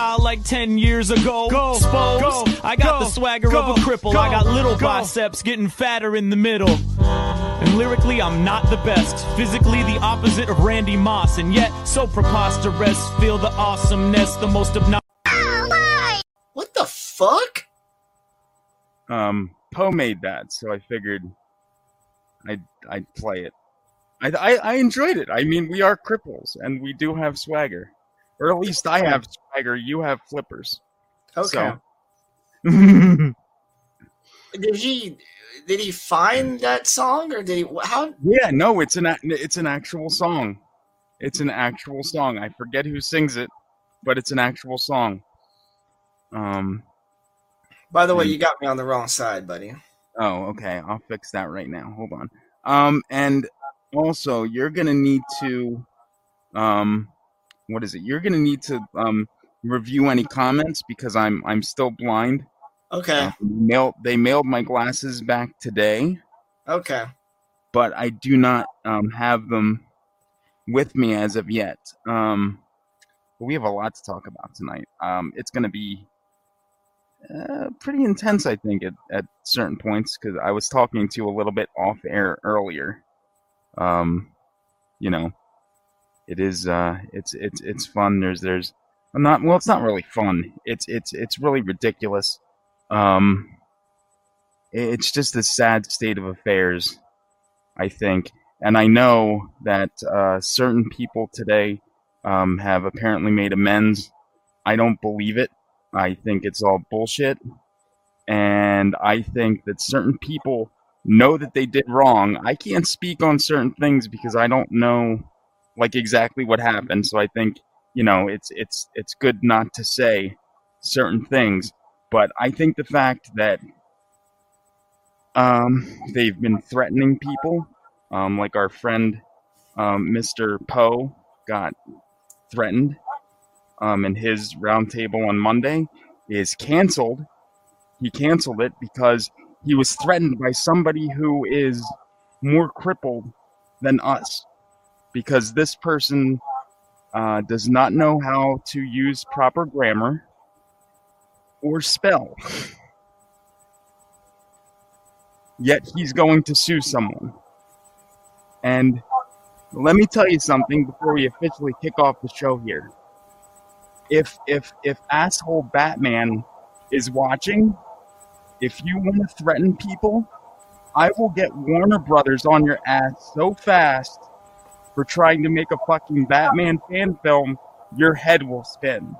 Like 10 years ago, go, Spose. Go, I got go, the swagger go, of a cripple. go, I got little go. biceps getting fatter in the middle. And lyrically, I'm not the best. Physically, the opposite of Randy Moss. And yet, so preposterous. Feel the awesomeness, the most obnoxious. What the fuck? Um, Poe made that, so I figured I'd I'd play it. I, I I enjoyed it. I mean, we are cripples, and we do have swagger, or at least I have swagger. You have flippers. Okay. So. Did he did he find that song or did he how Yeah, no, it's an it's an actual song. It's an actual song. I forget who sings it, but it's an actual song. Um. By the way, and- you got me on the wrong side, buddy. Oh, okay. I'll fix that right now. Hold on. Um, and also, you're gonna need to, um, what is it? You're gonna need to um review any comments because I'm I'm still blind. Okay. Uh, mail they mailed my glasses back today, Okay. but I do not um have them with me as of yet. Um, we have a lot to talk about tonight. Um, it's gonna be uh, pretty intense, I think, at, at certain points because I was talking to you a little bit off air earlier. Um, you know, it is uh, it's it's it's fun. There's there's I'm not well, it's not really fun. It's it's it's really ridiculous. Um, it's just a sad state of affairs, I think, and I know that uh, certain people today um, have apparently made amends. I don't believe it. I think it's all bullshit. And I think that certain people know that they did wrong. I can't speak on certain things because I don't know like exactly what happened. So I think, you know, it's it's it's good not to say certain things. But I think the fact that um, they've been threatening people, um, like our friend um, Mr. Poe got threatened um, and his roundtable on Monday is canceled. He canceled it because he was threatened by somebody who is more crippled than us. Because this person uh, does not know how to use proper grammar or spell. Yet he's going to sue someone. And let me tell you something before we officially kick off the show here if if if asshole Batman is watching, if you want to threaten people, I will get Warner Brothers on your ass so fast for trying to make a fucking Batman fan film, your head will spin.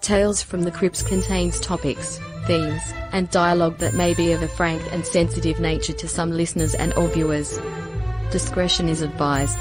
Tales from the Crypts contains topics, themes, and dialogue that may be of a frank and sensitive nature to some listeners and or viewers. Discretion is advised.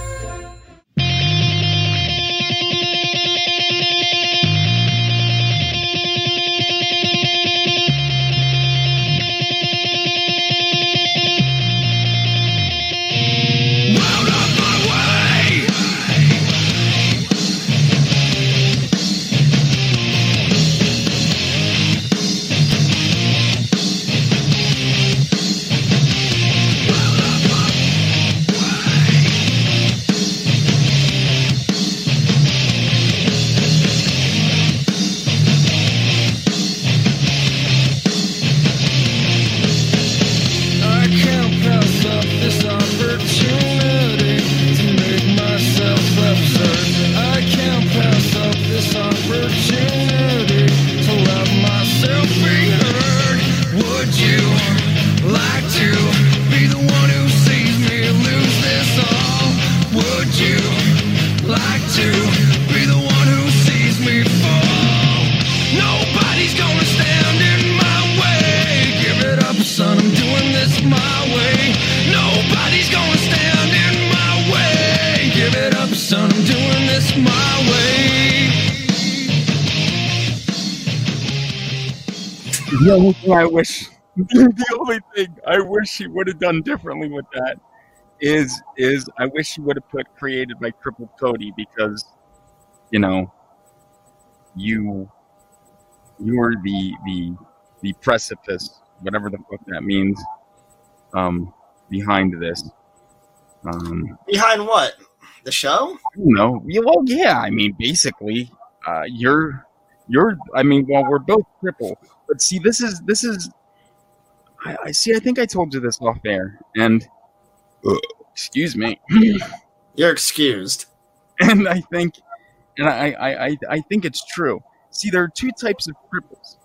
I wish, the only thing I wish he would have done differently with that is, is I wish he would have put created by Triple Cody because, you know, you, you were the the the precipice, whatever the fuck that means, um, behind this. Um, Behind what? The show? Yeah, well, yeah. I mean, basically, uh, you're, you're. I mean, well, we're both crippled, but see, this is this is. I, I see. I think I told you this off air, and excuse me, You're excused. and I think, and I, I, I, I think it's true. See, there are two types of cripples.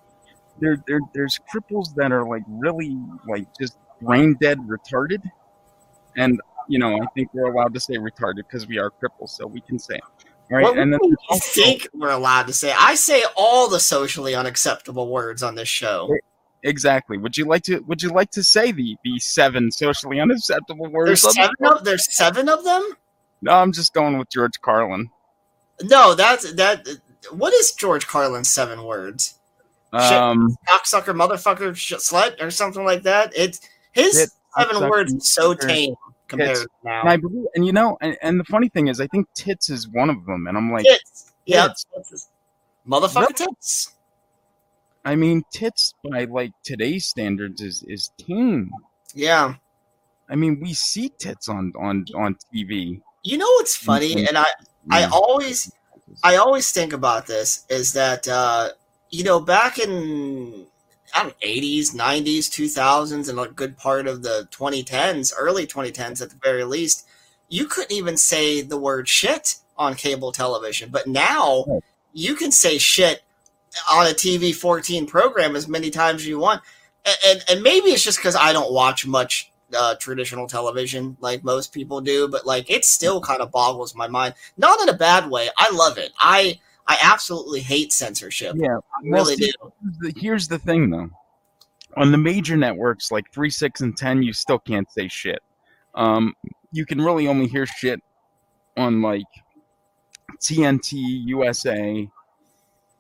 There, there, there's cripples that are like really like just brain dead, retarded, and you know, I think we're allowed to say retarded because we are cripples, so we can say it. Right, What and then do you also- think we're allowed to say? I say all the socially unacceptable words on this show. exactly. Would you like to? Would you like to say the the seven socially unacceptable words? There's seven of there's seven of them. No, I'm just going with George Carlin. No, that's that. What is George Carlin's seven words? Shit. Um, Cocksucker, motherfucker, sh- slut, or something like that. It's his Tit, seven words so tame compared tits. now. and I believe, and you know, and, and the funny thing is, I think tits is one of them, and I'm like, Tits. Yeah, Tits. tits. motherfucker Really? tits. I mean, tits by like today's standards is is tame. Yeah. I mean, we see tits on on on TV. You know what's funny, Mhm. and I I Yeah. always I always think about this is that uh, you know back in I don't know, 80s, 90s, 2000s, and a good part of the 2010s, early 2010s at the very least, you couldn't even say the word shit on cable television. But now Right. you can say shit on a TV 14 program as many times as you want. And, and, and maybe it's just because I don't watch much uh, traditional television like most people do, but like it still kind of boggles my mind. Not in a bad way. I love it. I I absolutely hate censorship. Yeah, I really see, do. here's the- Here's the thing, though. On the major networks like three, six, and ten, you still can't say shit. Um, you can really only hear shit on like TNT, USA,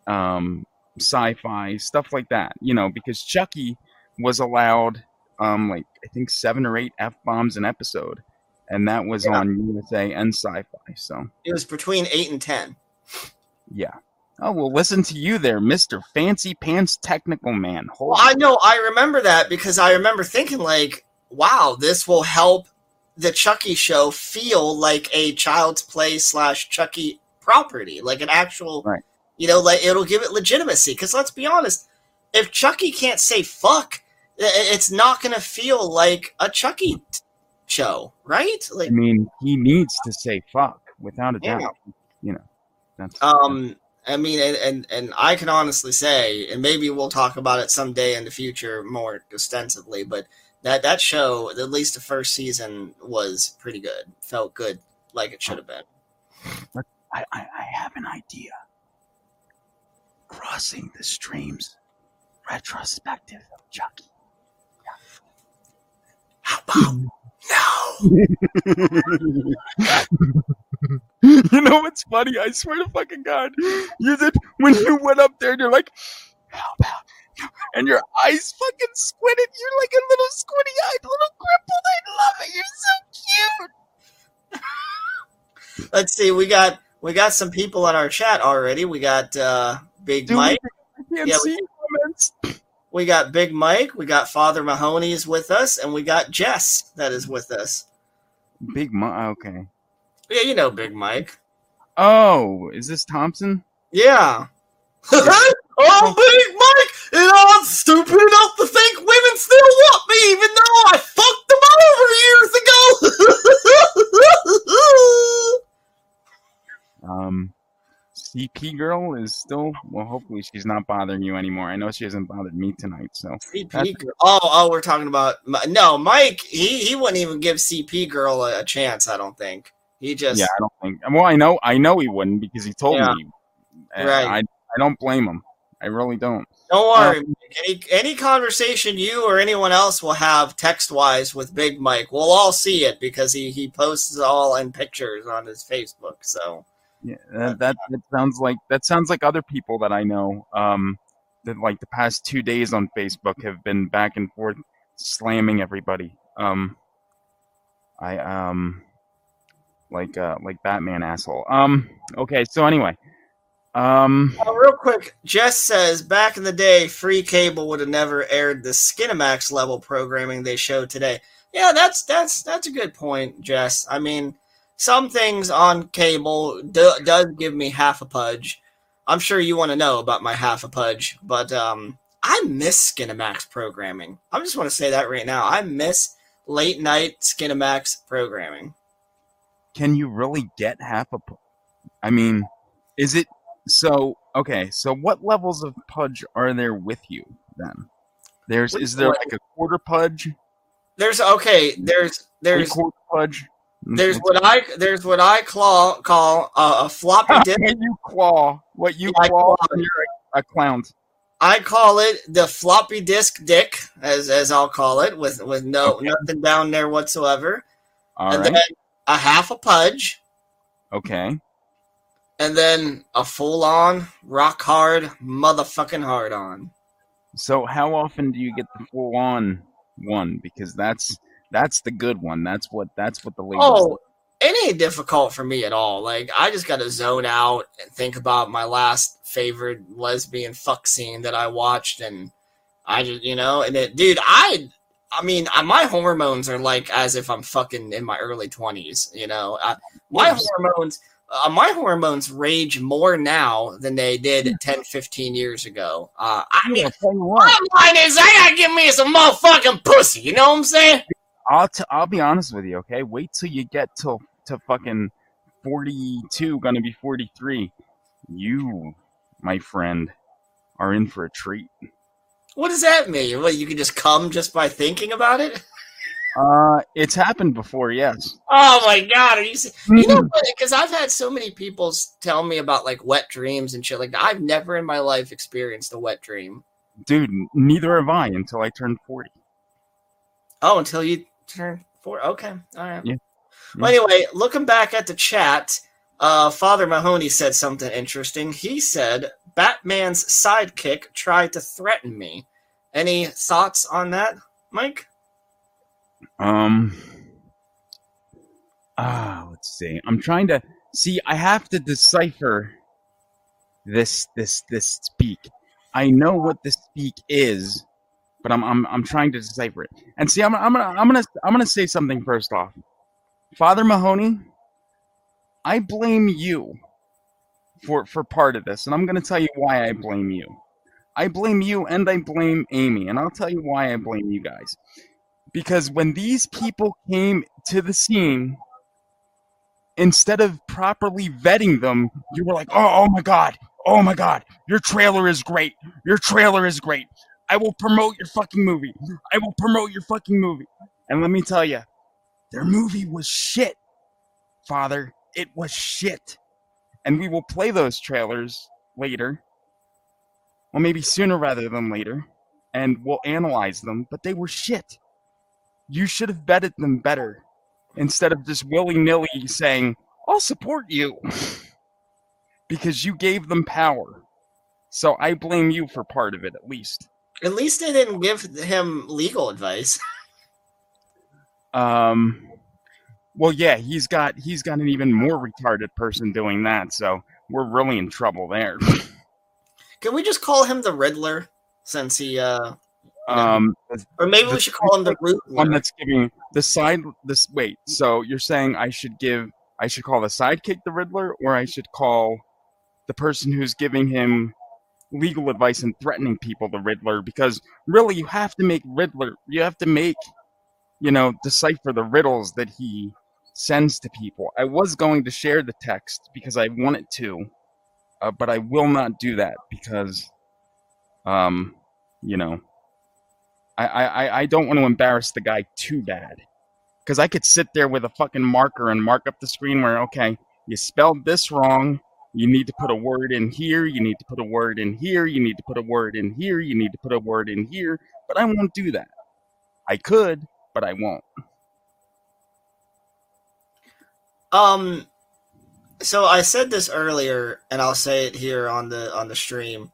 um, Sci-Fi, stuff like that. You know, because Chucky was allowed, um, like I think seven or eight f bombs an episode, and that was Yeah. on USA and Sci-Fi. So It was between eight and ten. Yeah. Oh well, listen to you there, Mister Fancy Pants Technical Man. Hold Well, I know. I remember that because I remember thinking like, "Wow, this will help the Chucky show feel like a Child's Play slash Chucky property, like an actual, Right. you know, like it'll give it legitimacy." Because let's be honest, if Chucky can't say "fuck," it's not going to feel like a Chucky show, right? Like, I mean, he needs to say fuck without a Yeah. doubt. You know, that's Um, I mean, and, and and I can honestly say, and maybe we'll talk about it someday in the future more extensively, but that that show, at least the first season, was pretty good. Felt good, like it should have been. I, I, I have an idea. Crossing the streams, retrospective of Chucky. How about no? you know what's funny? I swear to fucking God, you did when you went up there. and You're like, how about? And your eyes fucking squinted. You're like a little squinty-eyed little crippled. I love it. You're so cute. Let's see. We got we got some people in our chat already. We got uh, Big Dude, Mike. I can't Yeah, we- see comments. We got Big Mike. We got Father Mahoney is with us, and we got Jess that is with us. Big Mike. Okay. Yeah, you know Big Mike. Oh, is this Thompson? Yeah. I'm Big Mike, and I'm stupid enough to think women still want me, even though I fucked them over years ago. Um, CP girl is still well. Hopefully, she's not bothering you anymore. I know she hasn't bothered me tonight. So CP girl. Oh, oh, we're talking about no, Mike. He he wouldn't even give CP girl a, a chance. I don't think he just yeah, I don't think. Well, I know, I know he wouldn't because he told Yeah. me. And Right. I, I don't blame him. I really don't. Don't Uh, worry. Mike. any any conversation you or anyone else will have text wise with Big Mike, we'll all see it because he he posts it all in pictures on his Facebook. So Yeah, that, that that sounds like that sounds like other people that I know. Um, that like the past two days on Facebook have been back and forth slamming everybody. Um, I um, like uh, like Batman asshole. Um, okay, so anyway, um, Uh, real quick, Jess says back in the day, free cable would have never aired the Skinamax level programming they show today. Yeah, that's that's that's a good point, Jess. I mean, some things on cable do, does give me half a pudge. I'm sure you want to know about my half a pudge, but um, I miss Skinamax programming. I just want to say that right now. I miss late night Skinamax programming. Can you really get half a? I mean, is it so? Okay, so what levels of pudge are there with you then? There's is there like a quarter pudge, There's okay. There's three there's quarter pudge? Mm-hmm. there's what I there's what I claw call a, a floppy disk. what you claw, what you I claw, claw. a clown. I call it the floppy disk dick, as as I'll call it, with with no Okay. nothing down there whatsoever, All and right, then a half a pudge, okay. and then a full on rock hard motherfucking hard on. So how often do you get the full on one? Because that's that's the good one. That's what that's what the ladies. Oh, it ain't difficult for me at all. Like I just gotta zone out and think about my last favorite lesbian fuck scene that I watched, and I just you know, and it, dude, I. I mean, I- my hormones are like as if I'm fucking in my early twenties. You know, I, my Yes. hormones, uh, my hormones rage more now than they did 10, 15 years ago. Uh, I mean, I'll tell you what. bottom line is, I gotta give me some motherfucking pussy. You know what I'm saying? I'll t- I'll be honest with you, okay? Wait till you get to to fucking 42, gonna be 43. You, my friend, are in for a treat. What does that mean? What you can just come just by thinking about it? Uh, it's happened before, yes. Oh my god, are you? You know, because I've had so many people tell me about like wet dreams and shit like that. I've never in my life experienced a wet dream. Dude, neither have I until I turned 40. Oh, until you turn four. Okay, all right. Yeah. Well, anyway, looking back at the chat, uh, Father Mahoney said something interesting. He said Batman's sidekick tried to threaten me. Any thoughts on that, Mike? Um. Ah, let's see. I'm trying to see. I have to decipher this this this speak. I know what this speak is, but I'm I'm I'm trying to decipher it. And see, I'm I'm gonna I'm gonna I'm gonna say something first off. Father Mahoney, I blame you for for part of this, and I'm gonna tell you why I blame you. I blame you and I blame Amy, and I'll tell you why I blame you guys. Because when these people came to the scene instead of properly vetting them you were like oh, oh my god oh my god your trailer is great your trailer is great. I will promote your fucking movie i will promote your fucking movie. And let me tell you their movie was shit father it was shit and we will play those trailers later well maybe sooner rather than later and we'll analyze them but they were shit you should have vetted them better instead of just willy nilly saying, I'll support you. because you gave them power. So I blame you for part of it, at least. At least they didn't give him legal advice. Um, well, yeah, he's got he's got an even more retarded person doing that, so we're really in trouble there. Can we just call him the Riddler? Since he, uh, Um, the or maybe we should call him the one that's giving the side this wait. So you're saying I should give I should call the sidekick the Riddler, or I should call the person who's giving him legal advice and threatening people the Riddler? Because really, you have to make Riddler. You have to make you know decipher the riddles that he sends to people. I was going to share the text because I wanted to, uh, but I will not do that because, um, you know. I, I, I don't want to embarrass the guy too bad. Because I could sit there with a fucking marker and mark up the screen where, okay, you spelled this wrong. You need to put a word in here. You need to put a word in here. You need to put a word in here. You need to put a word in here. But I won't do that. I could, but I won't. Um, so I said this earlier, and I'll say it here on the on the stream.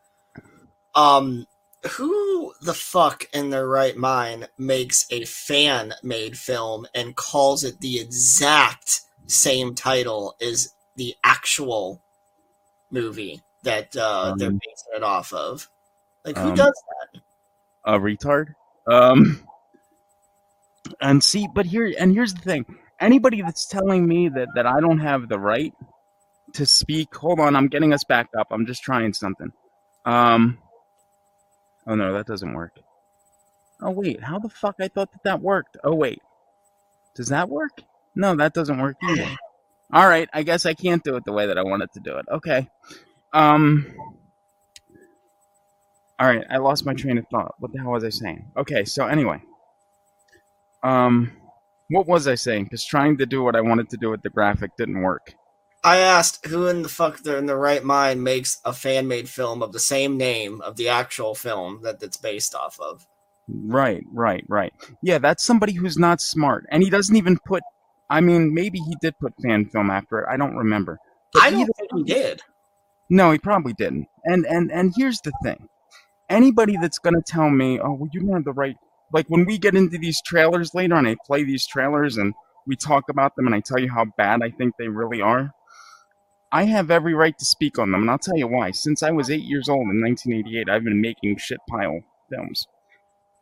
Um, who the fuck in their right mind makes a fan made film and calls it the exact same title as the actual movie that uh, they're Um, basing it off of? Like, who um, does that? a retard. Um, and see, but here and here's the thing: anybody that's telling me that that I don't have the right to speak, hold on, I'm getting us back up. I'm just trying something. Um, oh no, that doesn't work. Oh wait, how the fuck I thought that that worked? Oh wait, does that work? No, that doesn't work either. All right, I guess I can't do it the way that I wanted to do it. Okay. Um. All right, I lost my train of thought. What the hell was I saying? Okay, so anyway, um, what was I saying? Because trying to do what I wanted to do with the graphic didn't work. I asked who in the fuck they're in the right mind makes a fan made film of the same name of the actual film that it's based off of. Right, right, right. Yeah, that's somebody who's not smart, and he doesn't even put. I mean, maybe he did put fan film after it. I don't remember. But I don't think he did. No, he probably didn't. And and and here's the thing: anybody that's gonna tell me, "Oh, well, you don't have the right," like when we get into these trailers later, and I play these trailers, and we talk about them, and I tell you how bad I think they really are. I have every right to speak on them, and I'll tell you why. Since I was eight years old in 1988, I've been making shit pile films,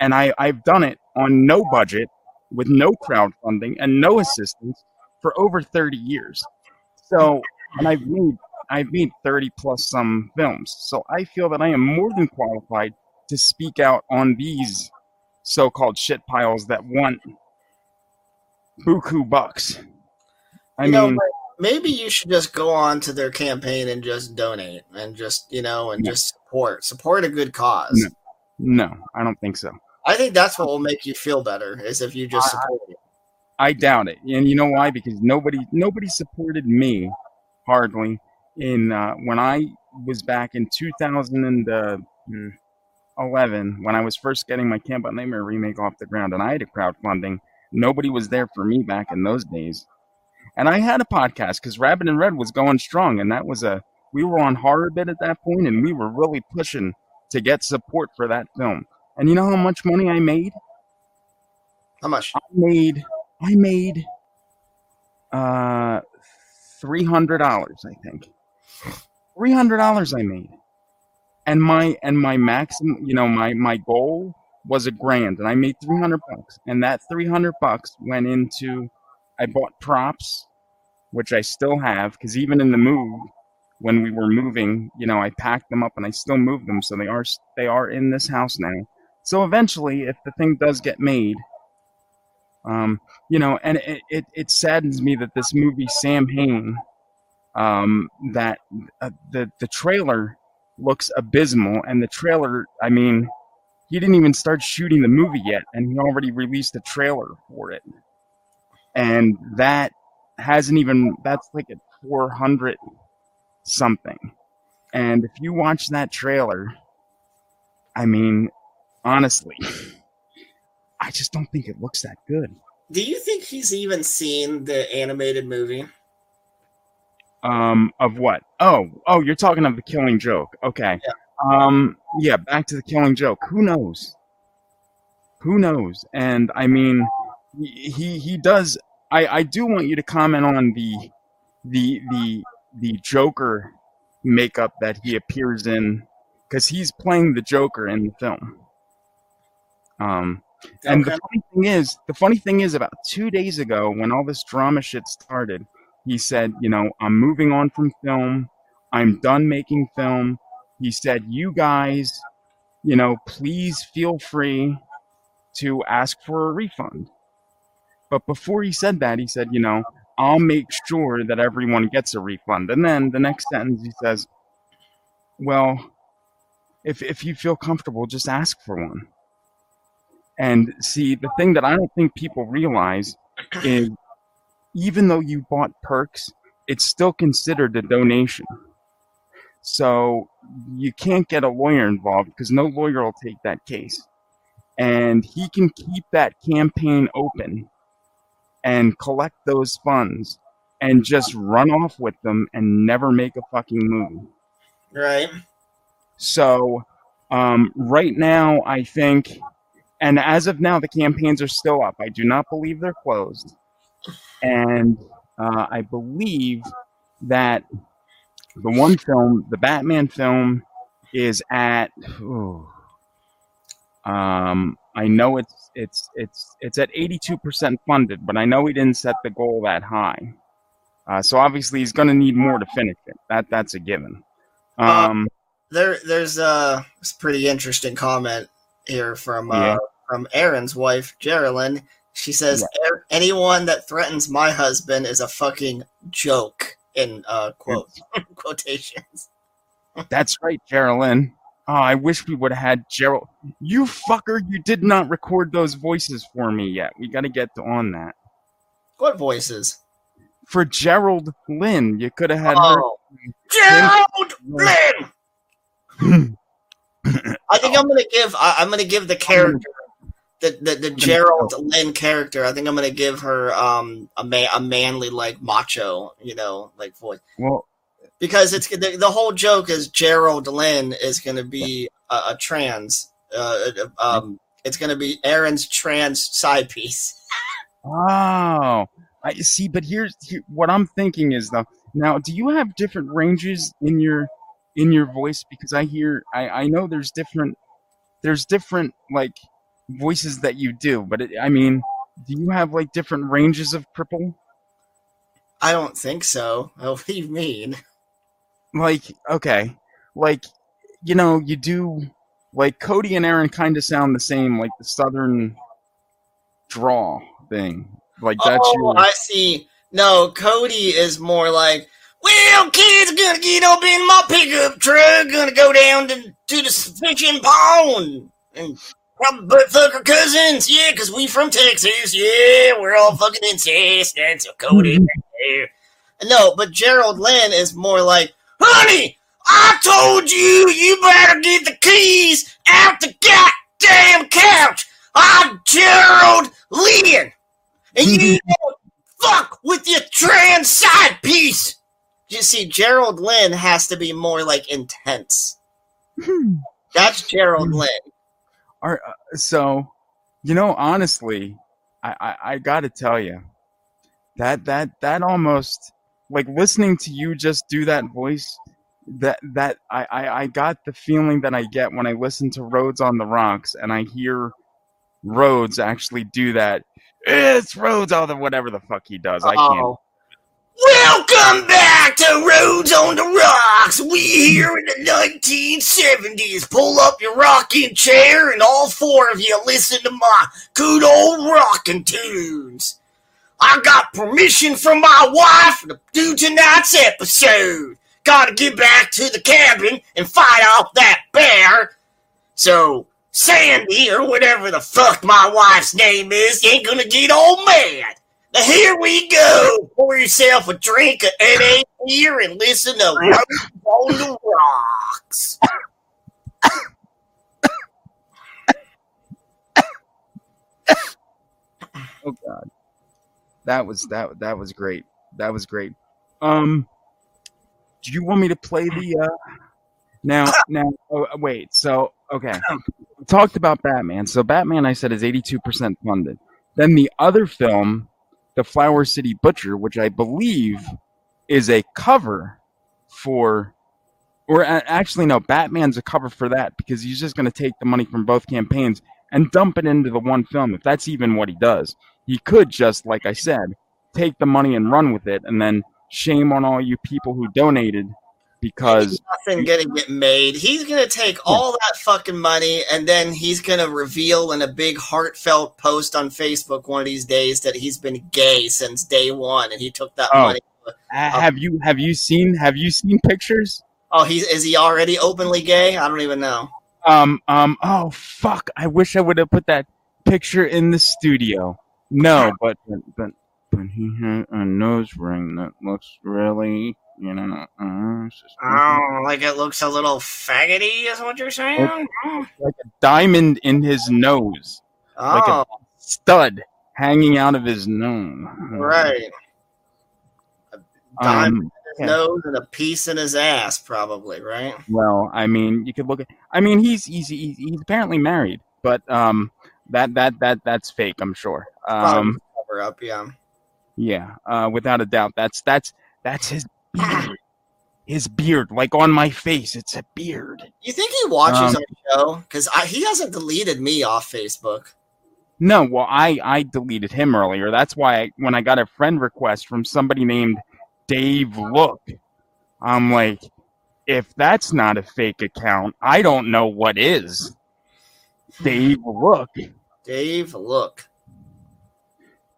and I I've done it on no budget, with no crowdfunding and no assistance for over 30 years. So, and I've made I've made 30 plus some films. So I feel that I am more than qualified to speak out on these so called shit piles that want buku bucks. I You mean, but maybe you should just go on to their campaign and just donate and just you know and No. just support support a good cause. No. no, I don't think so. I think that's what will make you feel better is if you just support it. I doubt it. And you know why? Because nobody nobody supported me hardly in uh, when I was back in 2011 when I was first getting my Camp Out Nightmare remake off the ground and I had a crowdfunding. Nobody was there for me back in those days. And I had a podcast because Rabbit and Red was going strong and that was a we were on horror bit at that point and we were really pushing to get support for that film. And you know how much money I made? How much? I made I made uh three hundred dollars, I think. Three hundred dollars I made. And my and my maximum you know, my my goal was a grand and I made three hundred bucks. And that three hundred bucks went into I bought props, which I still have, because even in the move, when we were moving, you know, I packed them up and I still moved them, so they are they are in this house now. So eventually, if the thing does get made, um, you know, and it, it, it saddens me that this movie, Samhain, um, that uh, the the trailer looks abysmal, and the trailer, I mean, he didn't even start shooting the movie yet, and he already released a trailer for it, and that hasn't even that's like four hundred something, and if you watch that trailer, I mean, honestly. I just don't think it looks that good. Do you think he's even seen the animated movie? Um, of what? Oh, oh, you're talking of the Killing Joke. Okay. Yeah. Um, yeah, back to the Killing Joke. Who knows? Who knows? And I mean, he he, he does. I I do want you to comment on the the the the Joker makeup that he appears in because he's playing the Joker in the film. Um, and the funny thing is, the funny thing is, about two days ago, when all this drama shit started, he said, "You know, I'm moving on from film. I'm done making film." He said, "You guys, you know, please feel free to ask for a refund." But before he said that, he said, "You know, I'll make sure that everyone gets a refund." And then the next sentence, he says, "Well, if if you feel comfortable, just ask for one." And see, the thing that I don't think people realize is even though you bought perks, it's still considered a donation. So you can't get a lawyer involved because no lawyer will take that case. And he can keep that campaign open and collect those funds and just run off with them and never make a fucking move. Right. So, Um, right now, I think, and as of now, the campaigns are still up. I do not believe they're closed, and uh, I believe that the one film, the Batman film, is at. ooh, um, I know it's it's it's it's at eighty two percent funded, but I know he didn't set the goal that high. Uh, so obviously he's going to need more to finish it. That that's a given. Uh, Um, There, there's a this pretty interesting comment here from uh, Yeah. from Aaron's wife, Geraldine. She says, "A- "Anyone that threatens my husband is a fucking joke." In uh, quote quotations. That's right, Geraldine. Oh, I wish we would have had Gerald. You fucker! You did not record those voices for me yet. We got to get on that. What voices? For Gerald Lynn, you could have had her. Oh, Gerald Lynn. I think I'm gonna give. I, I'm gonna give the character, the the, the Gerald Lynn character. I think I'm gonna give her um a man a manly like macho, you know, like voice Well, because it's the, the whole joke is Gerald Lynn is gonna be a, a trans. Uh, um, it's gonna be Aaron's trans side piece. oh, I see. But here's here, what I'm thinking is though. Now, do you have different ranges in your in your voice? Because I hear, I I know there's different there's different like voices that you do, but it, I mean, do you have like different ranges of purple? I don't think so. Oh, what do you mean? like okay like you know you do like cody and aaron kind of sound the same like the southern draw thing like that's oh, your I see. No, Cody is more like, well, kids, gonna get up in my pickup truck, gonna go down to, to the fishing pond and probably butt fuck our cousins. Yeah, because we from Texas. Yeah, we're all fucking incest. That's a Cody right mm-hmm. there. No, but Gerald Lynn is more like, honey, I told you you better get the keys out the goddamn couch. I'm Gerald Lynn. And you mm-hmm. don't fuck with your trans side piece. You see, Gerald Lynn has to be more like intense. Hmm. That's Gerald hmm. Lynn. Are, uh, so you know honestly I, I i gotta tell you that that that almost like listening to you just do that voice that that I, I i got the feeling that i get when i listen to roads on the rocks and i hear Rhodes actually do that it's Rhodes all the whatever the fuck he does i can't Oh. Welcome back to Roads on the Rocks. We here in the 1970s. Pull up your rocking chair and all four of you listen to my good old rocking tunes. I got permission from my wife to do tonight's episode. Gotta get back to the cabin and fight off that bear. So, Sandy, or whatever the fuck my wife's name is, ain't gonna get all mad. Now here we go. Pour yourself a drink of NA beer and listen to Roads on the Rocks. Oh god. That was that that was great. That was great. Um do you want me to play the uh now now oh, wait. So okay. We talked about Batman. So Batman I said is 82% funded. Then the other film, The Flower City Butcher, which I believe is a cover for or actually no, Batman's a cover for that because he's just going to take the money from both campaigns and dump it into the one film if that's even what he does. He could just, like I said, take the money and run with it, and then shame on all you people who donated because Nothing gonna get made. He's gonna take all that fucking money and then he's gonna reveal in a big heartfelt post on Facebook one of these days that he's been gay since day one and he took that Oh. money. Ha- have you have you seen have you seen pictures? Oh, he's is he already openly gay? I don't even know. Um um oh fuck! I wish I would have put that picture in the studio. No, but but but, but he had a nose ring that looks really you know uh, suspicious. Oh, like it looks a little faggoty, is what you're saying? Oh, like a diamond in his nose, like a- stud hanging out of his nose. right. A diamond Um, in his nose and a piece in his ass, probably, right? Well, I mean, you could look at. I mean, he's he's he's, he's apparently married, but um, that that that that's fake. I'm sure. Um, cover up, yeah. yeah, uh, without a doubt. That's that's that's his. His beard, like on my face, it's a beard. You think he watches Um, our show? Because he hasn't deleted me off Facebook. No, well, I I deleted him earlier. That's why I, when I got a friend request from somebody named Dave Look, I'm like, if that's not a fake account, I don't know what is. Dave Look, Dave, look.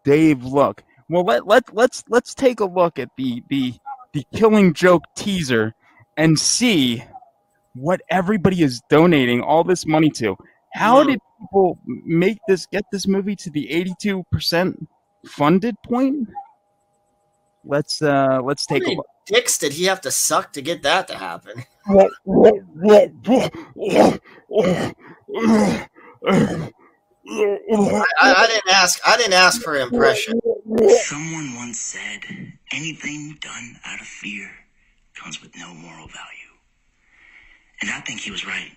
Dave Look. Well, let let let's let's take a look at the the the Killing Joke teaser and see what everybody is donating all this money to. How did people make this get this movie to the 82% funded point? Let's uh let's take a look. dicks did he have to suck to get that to happen? I, I, I didn't ask. I didn't ask for an impression. Someone once said, anything done out of fear comes with no moral value. And I think he was right.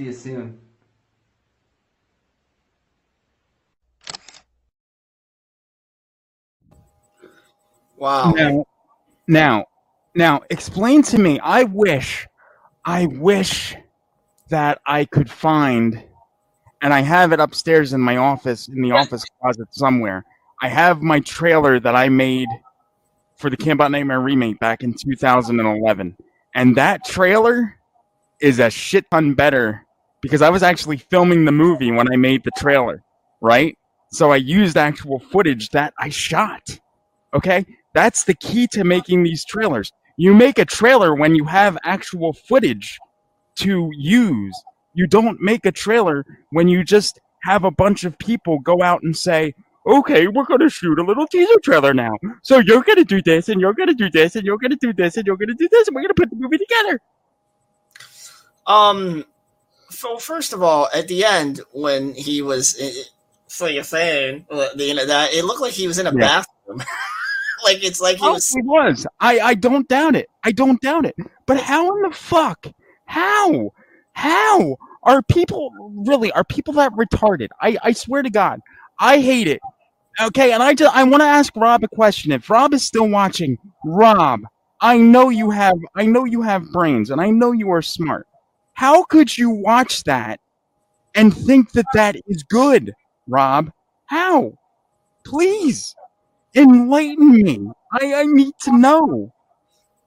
See you soon. Wow. Now, now, now, explain to me. I wish, I wish that I could find, and I have it upstairs in my office, in the office closet somewhere. I have my trailer that I made for the Camp Out Nightmare remake back in 2011, and that trailer is a shit ton better because I was actually filming the movie when I made the trailer, right? So I used actual footage that I shot. Okay? That's the key to making these trailers. You make a trailer when you have actual footage to use. You don't make a trailer when you just have a bunch of people go out and say, okay, we're going to shoot a little teaser trailer now. So you're going to do this, and you're going to do this, and you're going to do this, and you're going to do this, and we're going to put the movie together. Um. So first of all, at the end when he was uh, like a fan, uh, you know that it looked like he was in a Yeah. bathroom. like it's like he Oh, was. he was. I, I don't doubt it. I don't doubt it. But how in the fuck? How? How are people really? Are people that retarded? I, I swear to God, I hate it. Okay, and I just I want to ask Rob a question. If Rob is still watching, Rob, I know you have I know you have brains, and I know you are smart. How could you watch that and think that that is good, Rob? How? Please enlighten me. I, I need to know.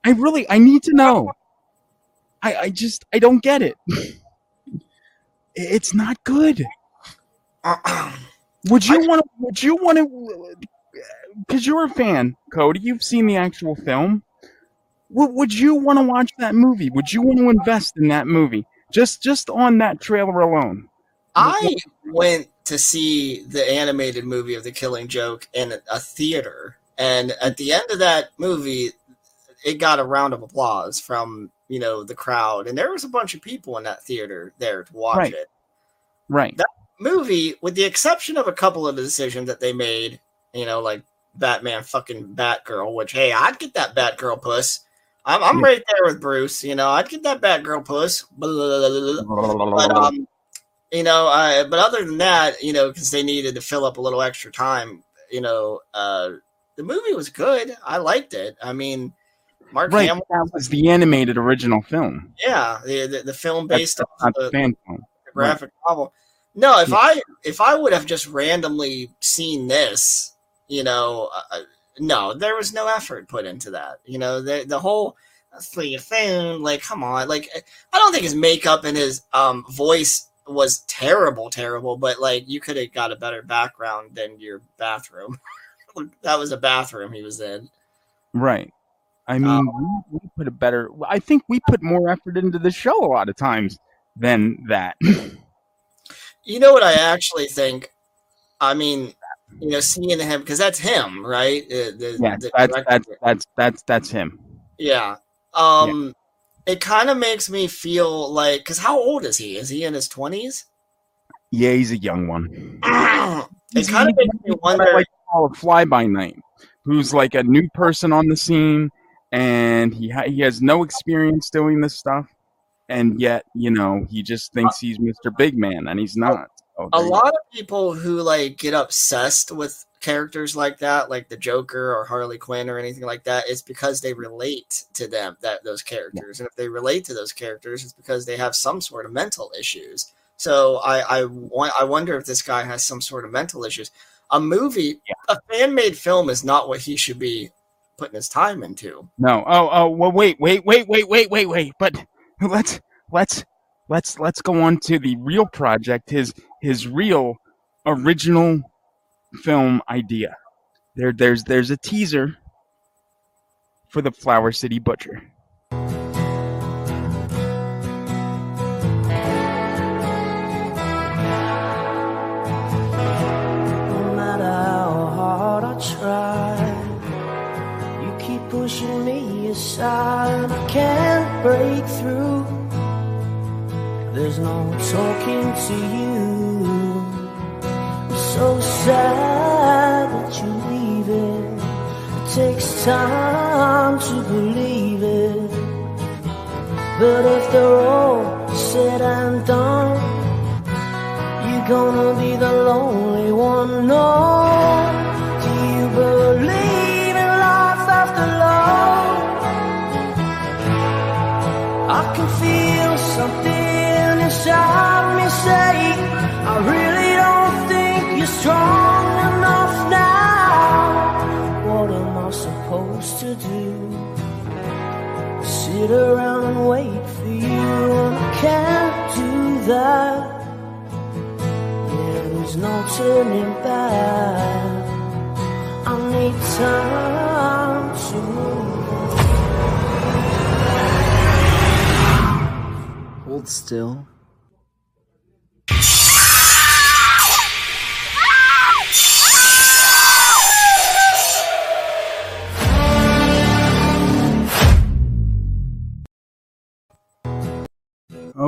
I really I need to know. I, I just I don't get it. It's not good. Would you want to? Would you want to? Uh, because you're a fan, Cody. You've seen the actual film. Would, would you want to watch that movie? Would you want to invest in that movie? Just just on that trailer alone. I went to see the animated movie of The Killing Joke in a theater, and at the end of that movie, it got a round of applause from you know the crowd, and there was a bunch of people in that theater there to watch Right. it. Right. That movie, with the exception of a couple of the decisions that they made, you know, like Batman fucking Batgirl, which hey, I'd get that Batgirl puss. I'm, I'm right there with Bruce. You know, I'd get that Batgirl puss. But um, you know, uh, but other than that, you know, because they needed to fill up a little extra time, you know, uh, the movie was good. I liked it. I mean, Mark right. Hamill, That was the animated original film. yeah, the, the the film based on the the, fan film. the graphic novel. No, if Yeah. I if I would have just randomly seen this, you know, uh, no, there was no effort put into that. You know, the the whole uh, for your phone. Like, come on. Like, eh, I don't think his makeup and his um voice was terrible, terrible. But like, you could have got a better background than your bathroom. that was a bathroom he was in. Right. I mean, um, we, we put a better. I think we put more effort into the show a lot of times than that. You know what I actually think? I mean, you know, seeing him because that's him, right? The, the, yeah, the that's, that's that's that's that's him. Yeah. Um, it kind of makes me feel like because how old is he? Is he in his twenties? Yeah, he's a young one. it kind of makes me wonder. Like call a fly by night, who's like a new person on the scene, and he ha- he has no experience doing this stuff, and yet you know he just thinks he's Mr. Big Man, and he's not. Oh, a lot of people who like get obsessed with characters like that, like the Joker or Harley Quinn or anything like that, it's because they relate to them that those characters, and if they relate to those characters, it's because they have some sort of mental issues. So I I, I wonder if this guy has some sort of mental issues. A movie, a fan made film, is not what he should be putting his time into. No. Oh, oh. Well, wait, wait, wait, wait, wait, wait, wait. But let's let's let's let's go on to the real project. His his real original film idea. There, there's there's a teaser for the Flower City Butcher. Pushing me aside. I can't break through. There's no talking to you. So sad that you're leaving. It takes time to believe it. But after all said and done, you're gonna be the lonely one. No, do you believe in life after love? I can feel something inside me say, I really strong enough now. What am I supposed to do? Sit around and wait for you, I can't do that. There's no turning back. I need time to move. Hold still.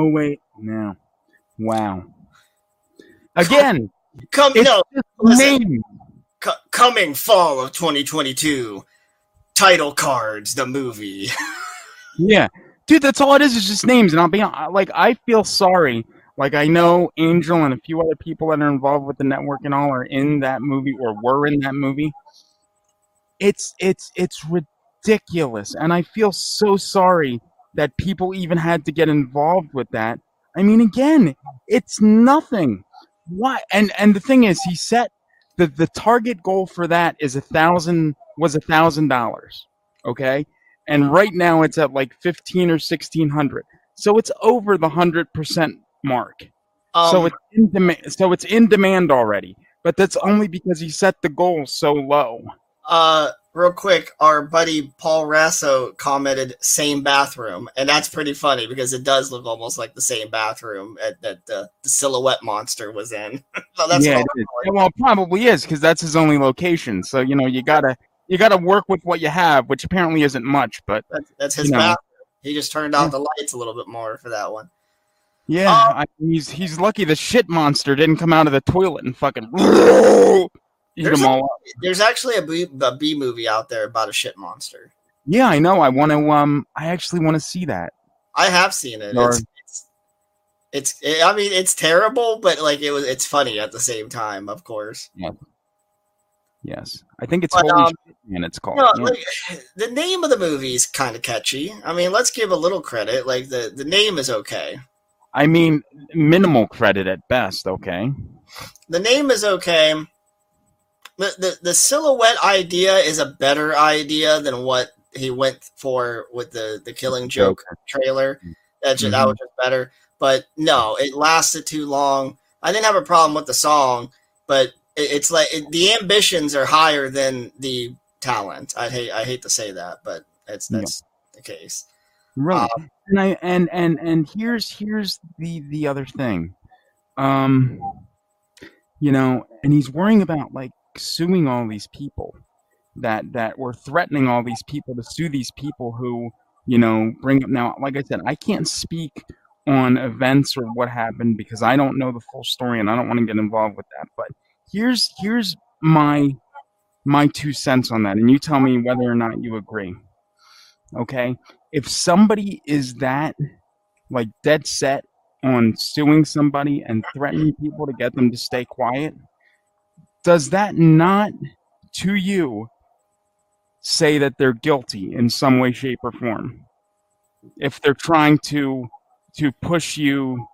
Oh wait, now, wow. Again, Come it's no, listen. name. co- coming fall of 2022. Title cards, the movie. Yeah, dude, that's all it is. Is just names, and I'll be like, I feel sorry. Like I know Angel and a few other people that are involved with the network and all are in that movie or were in that movie. It's it's it's ridiculous, and I feel so sorry that people even had to get involved with that. I mean, again, it's nothing. Why? And and the thing is, he set the the target goal for that is a thousand was a thousand dollars. Okay, and right now it's at like fifteen or sixteen hundred. So it's over the hundred percent mark. so Um, it's in demand. So it's in demand already. But that's only because he set the goal so low. uh, real quick, our buddy Paul Rasso commented "same bathroom," and that's pretty funny because it does look almost like the same bathroom at, that the, the silhouette monster was in. so that's yeah, what it is. Yeah, well, probably is because that's his only location. So you know, you gotta you gotta work with what you have, which apparently isn't much. But that's, that's his you know. bathroom. He just turned out the lights a little bit more for that one. yeah, Um, I, he's he's lucky the shit monster didn't come out of the toilet and fucking eat There's a-. There's actually a B, a B movie out there about a shit monster. Yeah, I know. I want to. Um, I actually want to see that. I have seen it. Or- It's, it's, it's I mean, it's terrible, but like it was, it's funny at the same time. Of course. Yes, I think it's But, um, Man. It's called. No, yeah. like, the name of the movie is kind of catchy. I mean, let's give a little credit. Like the the name is okay. I mean, minimal credit at best. Okay. The name is okay. The, the the silhouette idea is a better idea than what he went for with the the Killing Joke trailer. That just, that Mhm. was just better. But no, it lasted too long. I didn't have a problem with the song, but it, it's like it, the ambitions are higher than the talent. I hate I hate to say that, but it's Yeah. that's the case. Right. Um, and I and and and here's here's the the other thing. Um you know, and he's worrying about like suing all these people that that were threatening all these people to sue these people who, you know, bring up now like I said, I can't speak on events or what happened because I don't know the full story and I don't want to get involved with that. But here's here's my my two cents on that and you tell me whether or not you agree. Okay? If somebody is that like dead set on suing somebody and threatening people to get them to stay quiet, does that not to you say that they're guilty in some way shape or form? If they're trying to to push you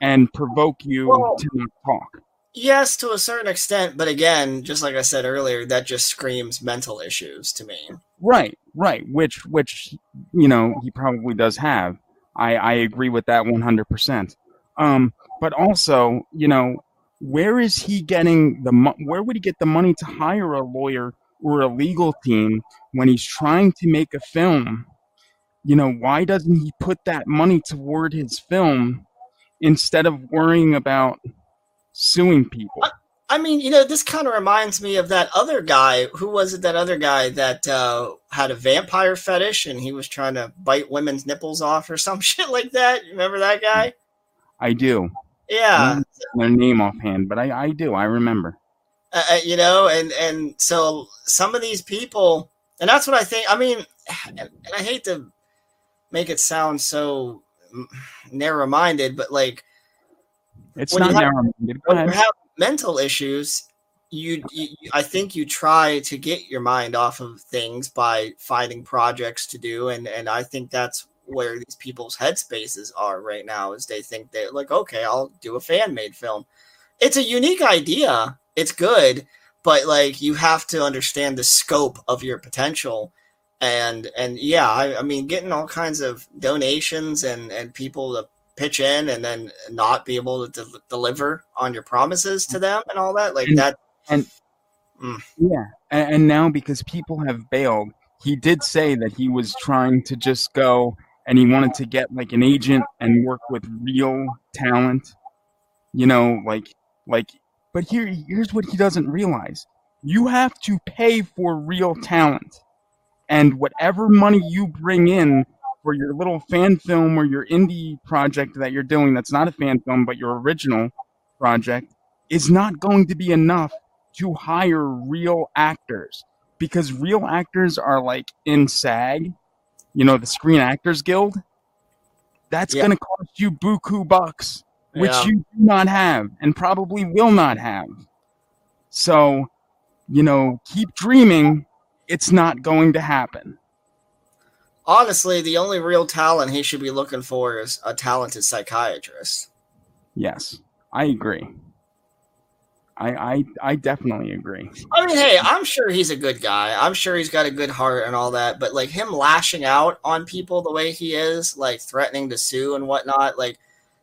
and provoke you Well- to not talk. Yes, to a certain extent, but again, just like I said earlier, that just screams mental issues to me. Right, right. Which, which, you know, he probably does have. I, I agree with that one hundred percent. Um, but also, you know, where is he getting the? Mo- where would he get the money to hire a lawyer or a legal team when he's trying to make a film? You know, why doesn't he put that money toward his film instead of worrying about suing people? I mean, you know, this kind of reminds me of that other guy. Who was it? That other guy that uh, had a vampire fetish and he was trying to bite women's nipples off or some shit like that. You remember that guy? I do. Yeah. their name offhand, but I, I do. I remember. uh, uh, you know and and so some of these people and that's what i think i mean and, and i hate to make it sound so narrow minded but like It's not narrow-minded. When you have mental issues you, you i think you try to get your mind off of things by finding projects to do and and i think that's where these people's headspaces are right now is they think they're like okay i'll do a fan made film. It's a unique idea. It's good but like you have to understand the scope of your potential. And and yeah i, I mean getting all kinds of donations and and people to pitch in and then not be able to del- deliver on your promises to them and all that like And- that and Mm. yeah, and, and now because people have bailed, he did say that he was trying to just go and he wanted to get like an agent and work with real talent. You know, like like. But here, here's what he doesn't realize: you have to pay for real talent, and whatever money you bring in for your little fan film or your indie project that you're doing that's not a fan film but your original project is not going to be enough to hire real actors because real actors are like in SAG, you know, the Screen Actors Guild. That's Yeah. going to cost you buku bucks, which Yeah. you do not have and probably will not have. So, you know, keep dreaming. It's not going to happen. honestly the only real talent he should be looking for is a talented psychiatrist Yes, I agree. I I, I definitely agree. I mean, hey, I'm sure he's a good guy. I'm sure he's got a good heart and all that. But like him lashing out on people the way he is, like threatening to sue and whatnot, like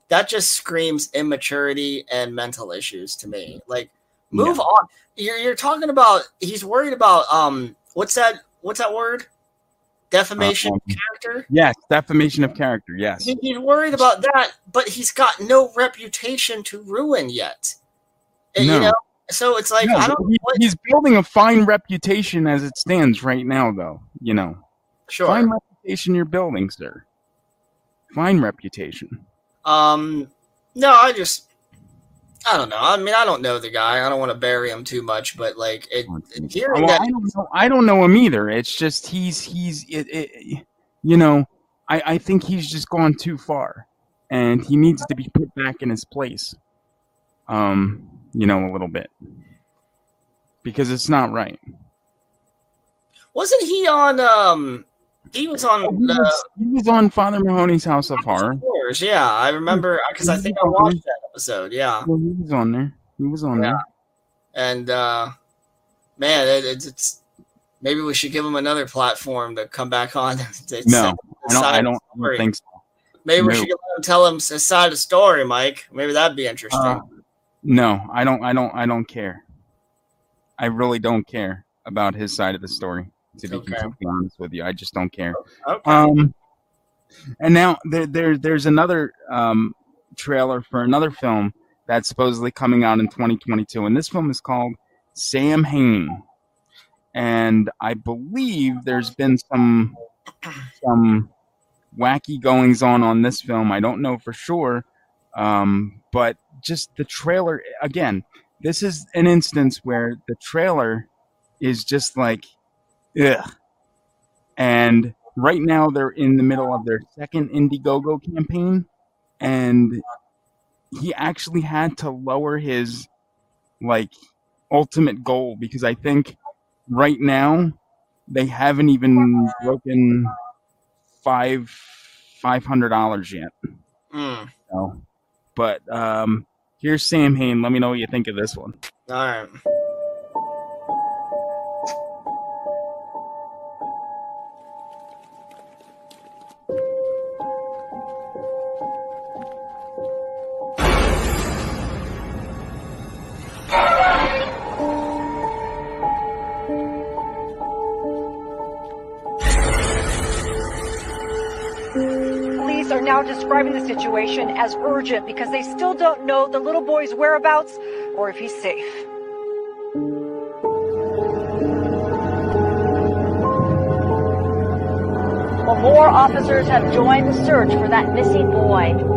that just screams immaturity and mental issues to me. Like, move Yeah. on. You're you're talking about he's worried about um what's that what's that word? Defamation Um, of character. Yes, defamation of character. Yes. He, he's worried about that, but he's got no reputation to ruin yet. No. You know, so it's like No, I don't. he- he's building a fine reputation as it stands right now, though. You know, sure. fine reputation you're building, sir. Fine reputation. Um, no, I just, I don't know. I mean, I don't know the guy. I don't want to bury him too much, but like, it, hearing Well, that, I don't know. I don't know him either. It's just he's he's it, it, you know. I I think he's just gone too far, and he needs to be put back in his place. Um, you know, a little bit because it's not right. wasn't he on? Um, he was He on the was, he was on Father Mahoney's House of Horror. Wars. Yeah, I remember because I think I watched that episode. Yeah, Well, he was on there. He was on Yeah. there. and uh, man, it, it's, it's Maybe we should give him another platform to come back on. No, I don't. I don't, I don't think so. Maybe we should him tell him his side of the story, Mike. Maybe that'd be interesting. Uh, no, I don't. I don't. I don't care. I really don't care about his side of the story. To be Okay. completely honest with you, I just don't care. okay. Um, and now there, there there's another um, trailer for another film that's supposedly coming out in 2022, and this film is called Samhain. And I believe there's been some some wacky goings on on this film. I don't know for sure, um, but just the trailer again. This is an instance where the trailer is just like, ugh. And right now they're in the middle of their second Indiegogo campaign, and he actually had to lower his like ultimate goal because I think right now they haven't even broken five five hundred dollars yet. Mm, So, but um, here's Samhain. Let me know what you think of this one. all right. Now describing the situation as urgent because they still don't know the little boy's whereabouts or if he's safe. Well, more officers have joined the search for that missing boy.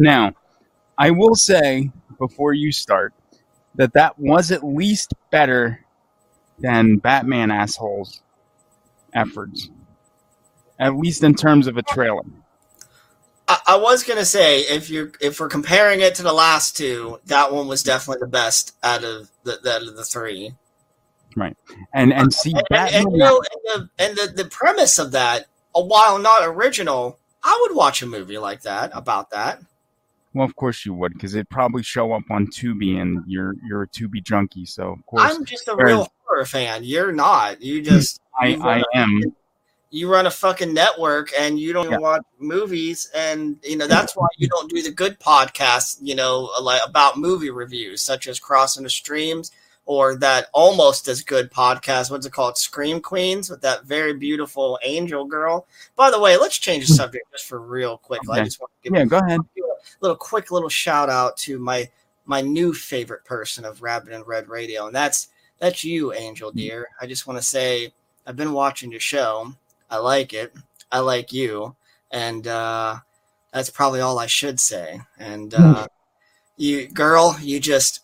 Now, I will say before you start that that was at least better than Batman assholes efforts, at least in terms of a trailer. I, I was gonna say if you if we're comparing it to the last two, that one was definitely the best out of the, the out of the three. Right, and and see And, and, Batman. and, you know, and, the, and the, the premise of that, uh, while not original, I would watch a movie like that about that. Well, of course you would, because it'd probably show up on Tubi, and you're you're a Tubi junkie, so of course I'm just a Whereas- real horror fan. You're not. You just I you run I a- am. You run a fucking network and you don't Yeah. watch movies, and you know that's why you don't do the good podcasts. You know, like about movie reviews, such as Crossing the Streams, or that almost as good podcast. What's it called? Scream Queens with that very beautiful angel girl. By the way, let's change the hmm. subject just for real quick. I just want to give Yeah, go ahead. Little quick little shout out to my my new favorite person of Rabbit and Red Radio, and that's that's you, Angel dear. I just want to say I've been watching your show. I like it. I like you, and uh, that's probably all I should say. And uh, you, girl, you just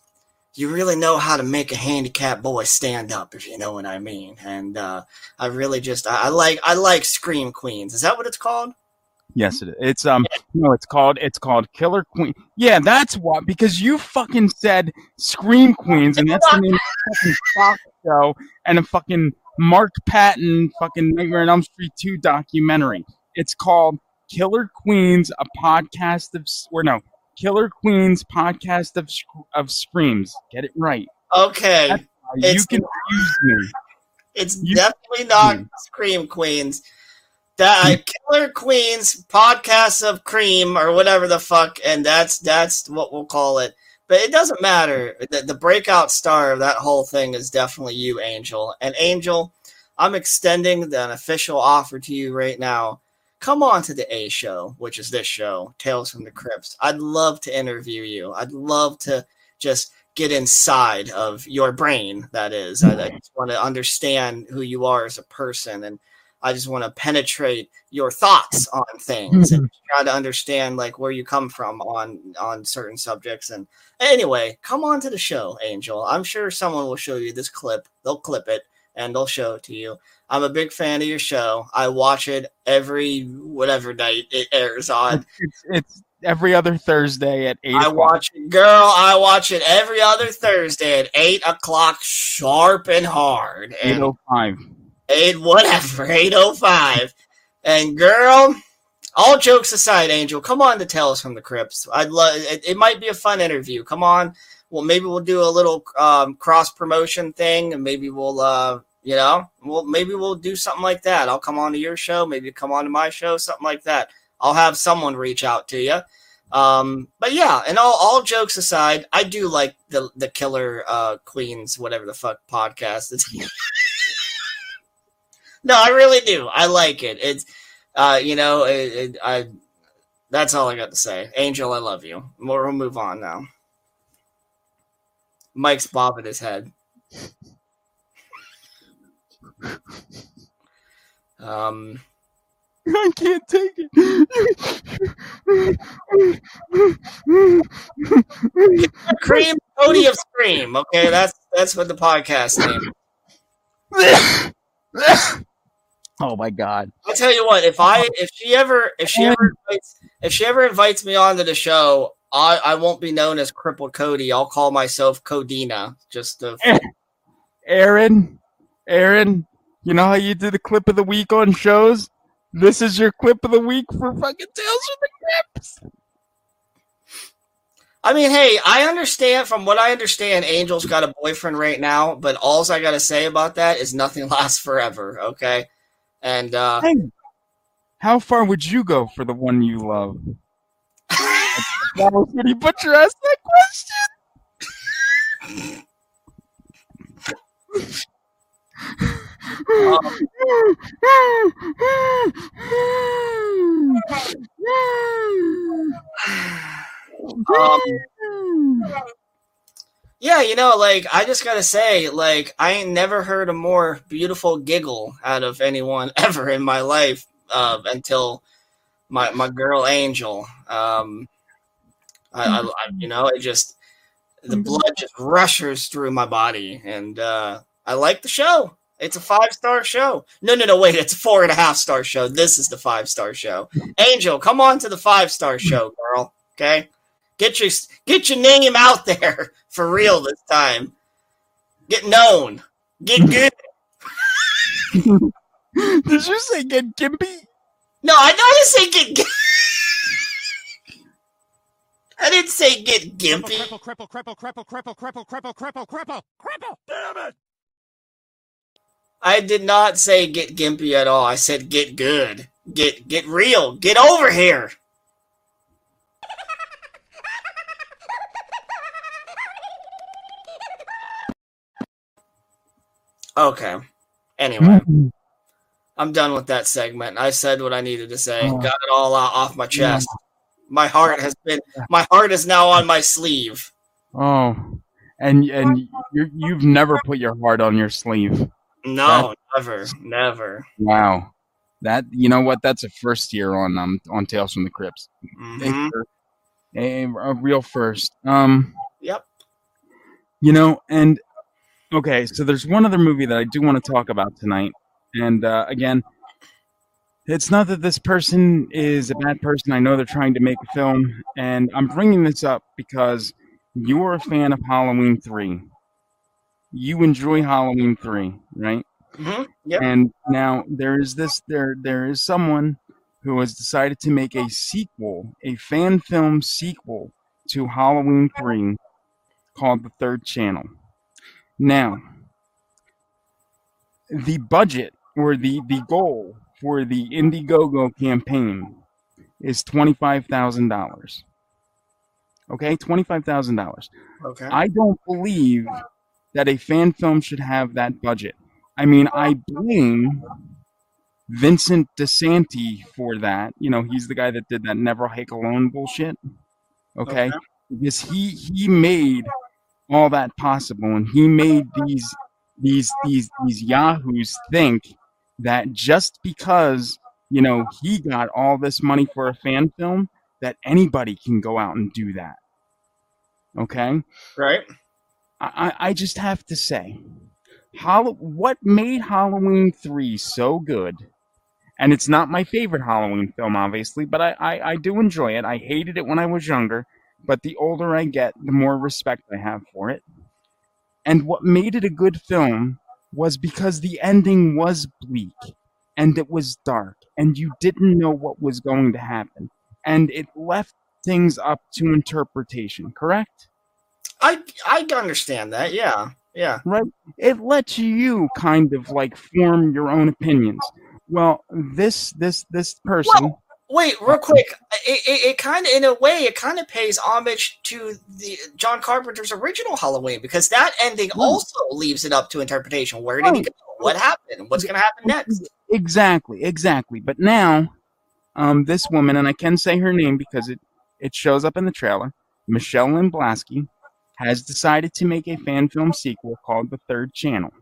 you really know how to make a handicapped boy stand up, if you know what I mean. And uh, I really just I, I like I like Scream Queens. Is that what it's called? Yes, it is. It's um no, it's called it's called Killer Queen. Yeah, that's what because you fucking said Scream Queens, and that's the name of the fucking Fox show and a fucking Mark Patton fucking Nightmare on Elm Street two documentary. It's called Killer Queens, a podcast of or no, Killer Queens podcast of of screams. Get it right. Okay. You confused me. It's definitely not Scream Queens. That uh, Killer Queens podcast of cream or whatever the fuck, and that's that's what we'll call it. But it doesn't matter. The, the breakout star of that whole thing is definitely you, Angel. And Angel, I'm extending an official offer to you right now. Come on to the A show, which is this show, Tales from the Crypts. I'd love to interview you. I'd love to just get inside of your brain. That is, I, I just want to understand who you are as a person, and I just want to penetrate your thoughts on things and mm-hmm. try to understand like where you come from on on certain subjects. And anyway, come on to the show, Angel. I'm sure someone will show you this clip. They'll clip it and they'll show it to you. I'm a big fan of your show. I watch it every whatever night it airs on. It's, it's every other Thursday at eight. I o'clock. watch it, girl. I watch it every other Thursday at eight o'clock, sharp and hard. eight oh five. Eight whatever, eight oh five. And girl, all jokes aside, Angel, come on to Tales from the Crypts. I'd love. It, it might be a fun interview. Come on. Well, maybe we'll do a little um, cross promotion thing, and maybe we'll, uh, you know, well, maybe we'll do something like that. I'll come on to your show, maybe come on to my show, something like that. I'll have someone reach out to you. Um, but yeah, and all, all jokes aside, I do like the the Killer uh, Queens, whatever the fuck podcast. No, I really do. I like it. It's uh, you know, it, it, I. That's all I got to say. Angel, I love you. We'll, we'll move on now. Mike's bobbing his head. Um, I can't take it. Cream Cody of Scream. Okay, that's that's what the podcast name. oh my god. I'll tell you what. If I if she ever if she ever invites, if she ever invites me onto the show, I I won't be known as Crippled Cody. I'll call myself Codina. Just to Aaron, Aaron, you know how you do the clip of the week on shows? This is your clip of the week for fucking Tales from the Crypts. I mean, hey, I understand from what I understand, Angel's got a boyfriend right now, but alls I gotta say about that is nothing lasts forever, okay? And uh Hey, how far would you go for the one you love? that was when butcher asked that um, yeah, you know, like I just gotta say, like I ain't never heard a more beautiful giggle out of anyone ever in my life uh, until my my girl Angel. Um, I, I, I, you know, it just the blood just rushes through my body, and uh, I like the show. It's a five star show. No, no, no, wait, it's a four and a half star show. This is the five star show. Angel, come on to the five star show, girl. Okay, get your get your name out there for real this time. Get known. Get good. Did you say get gimpy? No, I know I didn't say get. I didn't say get gimpy. Cripple, cripple, cripple, cripple, cripple, cripple, cripple, cripple, cripple, cripple. Damn it! I did not say get gimpy at all. I said get good. Get get real. Get over here. Okay. Anyway, I'm done with that segment. I said what I needed to say. Oh. Got it all out off my chest. My heart has been. My heart is now on my sleeve. Oh, and and you you've never put your heart on your sleeve. No, never, never. Wow, that you know what? That's a first year on um on Tales from the Crypts. Mhm. A, a real first. Um, Yep. you know, and okay, so there's one other movie that I do want to talk about tonight, and uh, again, it's not that this person is a bad person. I know they're trying to make a film, and I'm bringing this up because you are a fan of Halloween three. You enjoy Halloween three, right? Mm-hmm. Yep. And now there is this there there is someone who has decided to make a sequel, a fan film sequel to Halloween 3 called The Third Channel. Now, the budget or the, the goal for the Indiegogo campaign is $25,000. Okay, $25,000. Okay. I don't believe that a fan film should have that budget. I mean, I blame Vincent DiSanti for that. You know, he's the guy that did that Never Hike Alone bullshit. Okay? Okay. Because he he made all that possible and he made these these these these yahoos think that just because, you know, he got all this money for a fan film that anybody can go out and do that. Okay? Right. I, I just have to say, Hall- what made Halloween 3 so good, and it's not my favorite Halloween film, obviously, but I, I, I do enjoy it. I hated it when I was younger, but the older I get, the more respect I have for it. And what made it a good film was because the ending was bleak, and it was dark, and you didn't know what was going to happen, and it left things up to interpretation, correct? I I understand that. Yeah. Yeah. right? It lets you kind of like form your own opinions. Well, this this this person, Wait, real quick. It, it, it kind of, in a way, it kind of pays homage to the John Carpenter's original Halloween because that ending also leaves it up to interpretation. Where did he go? What happened? What's going to happen next? exactly, exactly. But now, um, this woman, and I can say her name because it it shows up in the trailer, Michelle Lynn Blasky, has decided to make a fan film sequel called The Third Channel.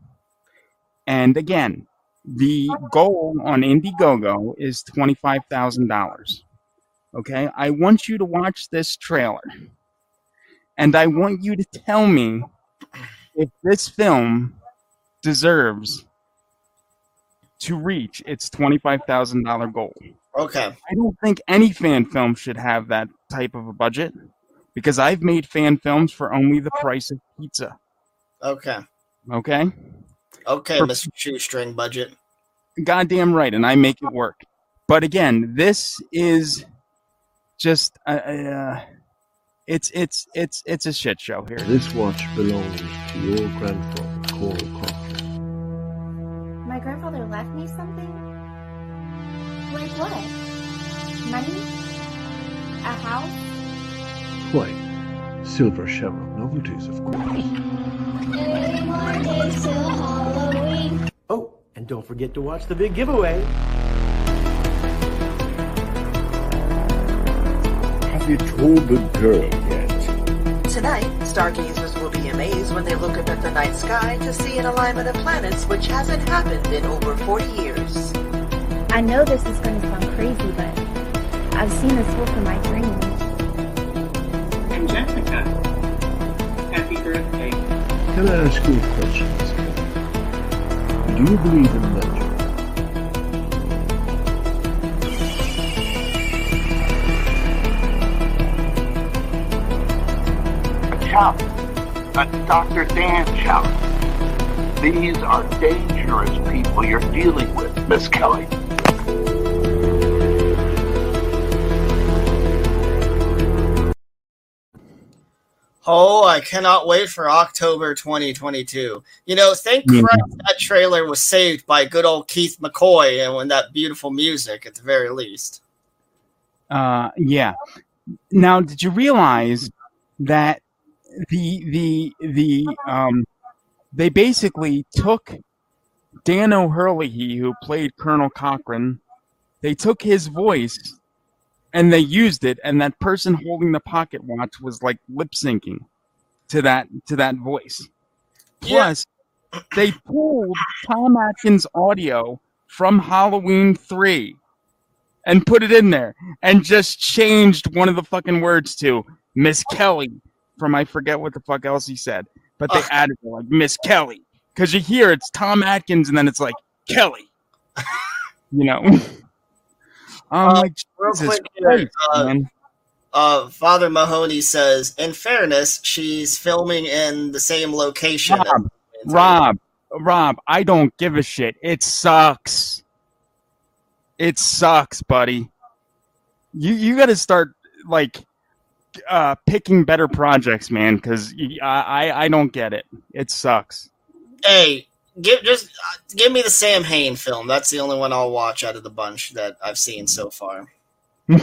And again, the goal on Indiegogo is $25,000. Okay? I want you to watch this trailer. And I want you to tell me if this film deserves to reach its $25,000 goal. Okay. I don't think any fan film should have that type of a budget because I've made fan films for only the price of pizza. Okay. Okay? Okay, For- Mr. Shoestring budget. Goddamn right, and I make it work. But again, this is just uh, uh, it's it's it's it's a shit show here. This watch belongs to your grandfather, Conal Cochran. My grandfather left me something? Like what? Money? A house? Why, Silver Shamrock Novelties, of course. Oh, and don't forget to watch the big giveaway. Have you told the girl yet? Tonight, stargazers will be amazed when they look up at the night sky to see an alignment of planets which hasn't happened in over 40 years. I know this is going to sound crazy, but I've seen this wolf in my dreams. Can I ask you a question, Do you believe in magic? challenge. That's Dr. Dan Challis. These are dangerous people you're dealing with, Miss Kelly. Oh, I cannot wait for October 2022. You know, thank Mhm. Christ that trailer was saved by good old Keith McCoy and when that beautiful music at the very least. Uh, yeah. Now, did you realize that the the the um they basically took Dan O'Herlihy, who played Colonel Cochran, they took his voice and they used it, and that person holding the pocket watch was like lip syncing to that to that voice. Plus, they pulled Tom Atkins audio from Halloween three and put it in there and just changed one of the fucking words to Miss Kelly from I forget what the fuck else he said, but they added like Miss Kelly. Because you hear it's Tom Atkins and then it's like Kelly, you know. I'm Uh, like real Jesus Christ, uh, man. Uh, Father Mahoney says, in fairness, she's filming in the same location. Rob, Rob, Rob, I don't give a shit. It sucks. It sucks, buddy. You you got to start like uh, picking better projects, man, because I, I I don't get it. It sucks. Hey, give just uh, give me the Samhain film. That's the only one I'll watch out of the bunch that I've seen so far.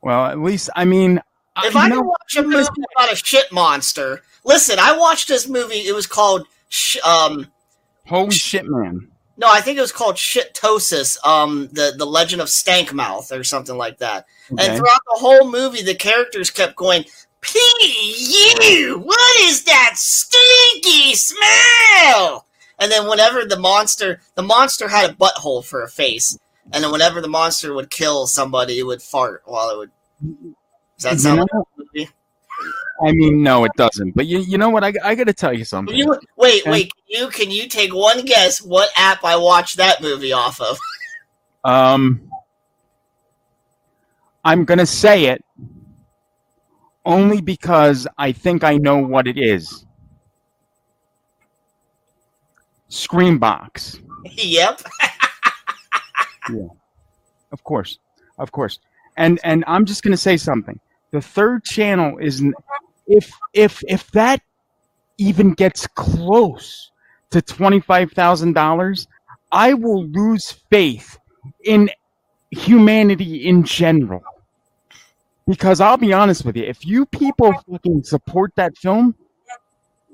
Well, at least I mean, If I I know- can watch a movie about a shit monster, listen, I watched this movie. It was called sh- um holy shit, man. no, I think it was called Shittosis, um the the Legend of Stankmouth or something like that. Okay. And throughout the whole movie, the characters kept going, "P.U. What is that stinky smell?" And then whenever the monster, the monster had a butthole for a face, and then whenever the monster would kill somebody, it would fart while it would. Does that sound like know- a movie? I mean, no, it doesn't. But you you know what? I I got to tell you something. You, wait, Okay. wait. Can you can you take one guess what app I watched that movie off of? Um, I'm gonna say it only because I think I know what it is. Screambox. yep. Yeah. Of course. Of course. And and I'm just going to say something. The third channel is if if if that even gets close to $25,000, I will lose faith in humanity in general. Because I'll be honest with you, if you people fucking support that film,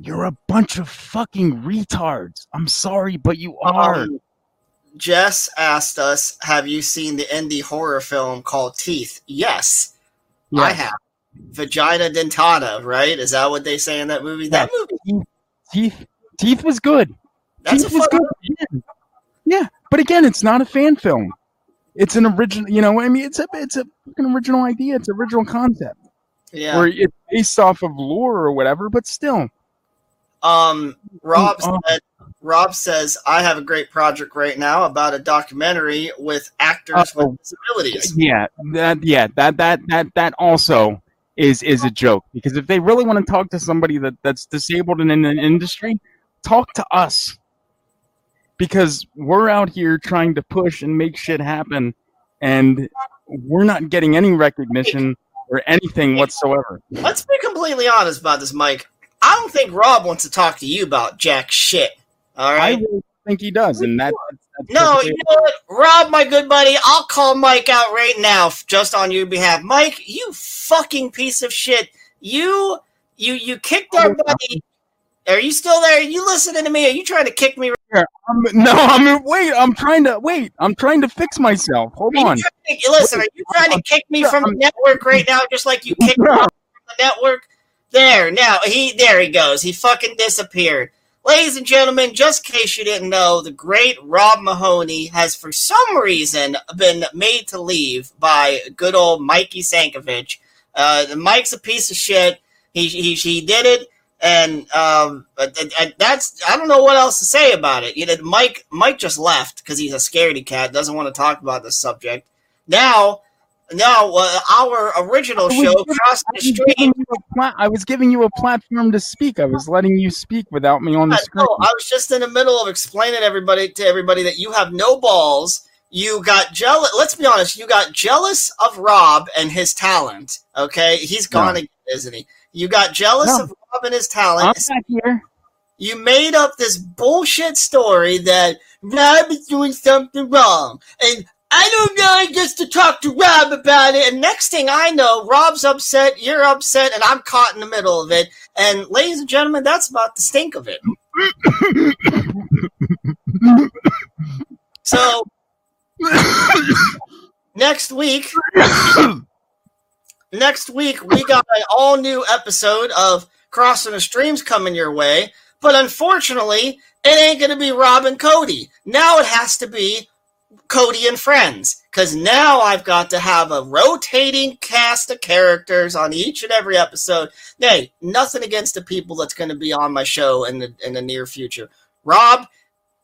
you're a bunch of fucking retards. I'm sorry, but you are. Um, Jess asked us, "Have you seen the indie horror film called Teeth?" Yes, I have. Vagina dentata, right? Is that what they say in that movie? That movie. Teeth, Teeth was good. That's Teeth was good. Yeah, but again, it's not a fan film. It's an original. You know, I mean, it's a it's a fucking original idea. It's original concept. Yeah. Or it's based off of lore or whatever, but still. Um, Rob Oh. said, Rob says, I have a great project right now about a documentary with actors Oh. with disabilities. Yeah, that yeah, that that that that also is is a joke because if they really want to talk to somebody that that's disabled and in an industry, talk to us. Because we're out here trying to push and make shit happen and we're not getting any recognition or anything whatsoever. Let's be completely honest about this, Mike. I don't think Rob wants to talk to you about jack shit. All right. I really think he does, and that that's No, you know what, Rob, my good buddy, I'll call Mike out right now, just on your behalf. Mike, you fucking piece of shit. You, you, you kicked our oh, buddy. Are you still there? Are you listening to me? Are you trying to kick me? Here, I'm, no, I'm wait. I'm trying to wait. I'm trying to fix myself. Hold on. Hey, Listen, are you trying to kick me from the network right now, just like you kicked me from the network? There, now he there he goes. He fucking disappeared. Ladies and gentlemen, just in case you didn't know, the great Rob Mahoney has for some reason been made to leave by good old Mikey Sankovic. Uh, Mike's a piece of shit. He he, he did it, and um, that's I don't know what else to say about it. You know, Mike Mike just left because he's a scaredy cat, doesn't want to talk about this subject. Now, now uh, our original show giving- crossed I the was street. giving you a pla- I was giving you a platform to speak. I was letting you speak without me on the screen. no, I was just in the middle of explaining everybody to everybody that you have no balls. You got jealous. Let's be honest. You got jealous of Rob and his talent. Okay, he's gone No. again, isn't he? You got jealous No. of Rob and his talent. I'm back here. You made up this bullshit story that Rob is doing something wrong. And I don't know, I guess to talk to Rob about it. And next thing I know, Rob's upset, you're upset, and I'm caught in the middle of it. And ladies and gentlemen, that's about the stink of it. So next week, next week we got an all new episode of Crossing the Streams coming your way. But unfortunately, it ain't going to be Rob and Cody. Now it has to be Cody and friends. Because now I've got to have a rotating cast of characters on each and every episode. Hey, nothing against the people that's going to be on my show in the in the near future. Rob,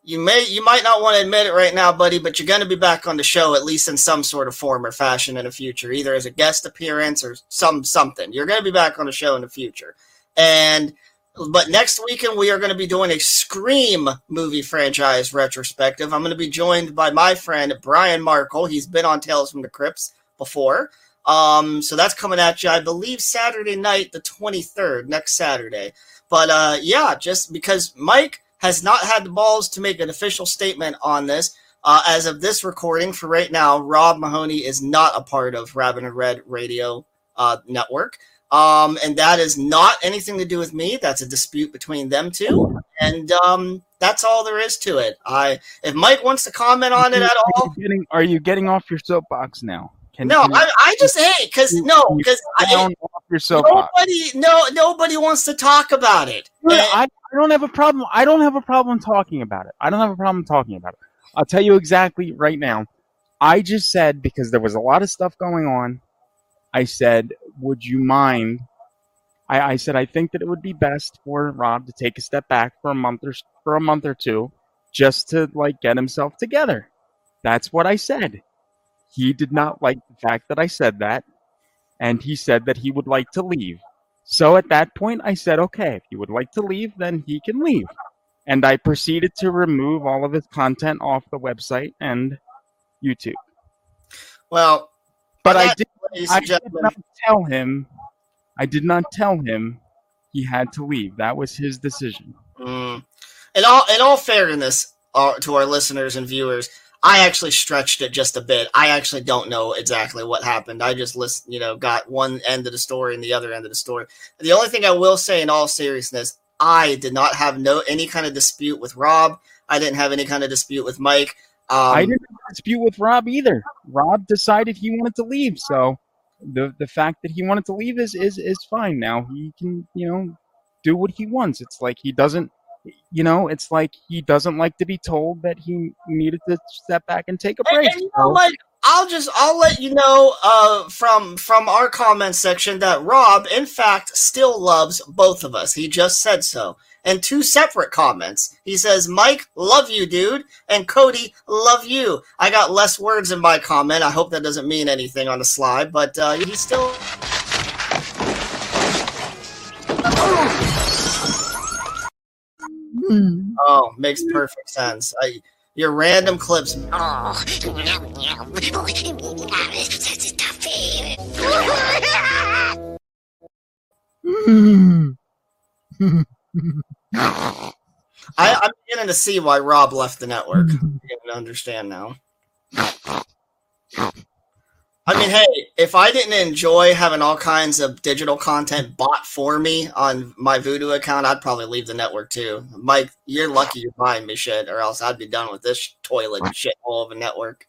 you may you might not want to admit it right now, buddy, but you're going to be back on the show at least in some sort of form or fashion in the future, either as a guest appearance or some something. You're going to be back on the show in the future. And but next weekend we are going to be doing a Scream movie franchise retrospective. I'm going to be joined by my friend Brian Markle. He's been on Tales from the Crypts before. Um, so that's coming at you, I believe, Saturday night, the 23rd, next Saturday. But uh, yeah, just because Mike has not had the balls to make an official statement on this. Uh, as of this recording, for right now, Rob Mahoney is not a part of Rabbit and Red Radio uh, Network. Um, and that is not anything to do with me. That's a dispute between them two, and um, that's all there is to it. I if Mike wants to comment on it at all, Are you getting, are you getting off your soapbox now? Can no, can I, I just hey, because no, because your nobody, no, nobody wants to talk about it. Yeah, I, I don't have a problem. I don't have a problem talking about it. I don't have a problem talking about it. I'll tell you exactly right now. I just said because there was a lot of stuff going on. I said, "Would you mind?" I, I said, "I think that it would be best for Rob to take a step back for a month or for a month or two, just to like get himself together." That's what I said. He did not like the fact that I said that, and he said that he would like to leave. So at that point, I said, okay, if you would like to leave, then he can leave. And I proceeded to remove all of his content off the website and YouTube. Well, but I did, I did not tell him. I did not tell him he had to leave. That was his decision. Mm. In all in all fairness uh, to our listeners and viewers, I actually stretched it just a bit. I actually don't know exactly what happened. I just list, you know, got one end of the story and the other end of the story. The only thing I will say, in all seriousness, I did not have no any kind of dispute with Rob. I didn't have any kind of dispute with Mike. Um, I didn't dispute with Rob either. Rob decided he wanted to leave, so the the fact that he wanted to leave is is is fine. Now he can you know do what he wants. It's like he doesn't. You know, it's like he doesn't like to be told that he needed to step back and take a And- break. and you know what? I'll just I'll let you know uh, from from our comment section that Rob, in fact, still loves both of us. He just said so. And two separate comments. He says, "Mike, love you, dude," and Cody, love you. I got less words in my comment. I hope that doesn't mean anything on the slide, but uh, he still. Oh, makes perfect sense. I, your random clips. I, I'm beginning to see why Rob left the network. I'm to understand now. I mean, hey, if I didn't enjoy having all kinds of digital content bought for me on my Vudu account, I'd probably leave the network too. Mike, you're lucky you're buying me shit, or else I'd be done with this toilet shit all of a network.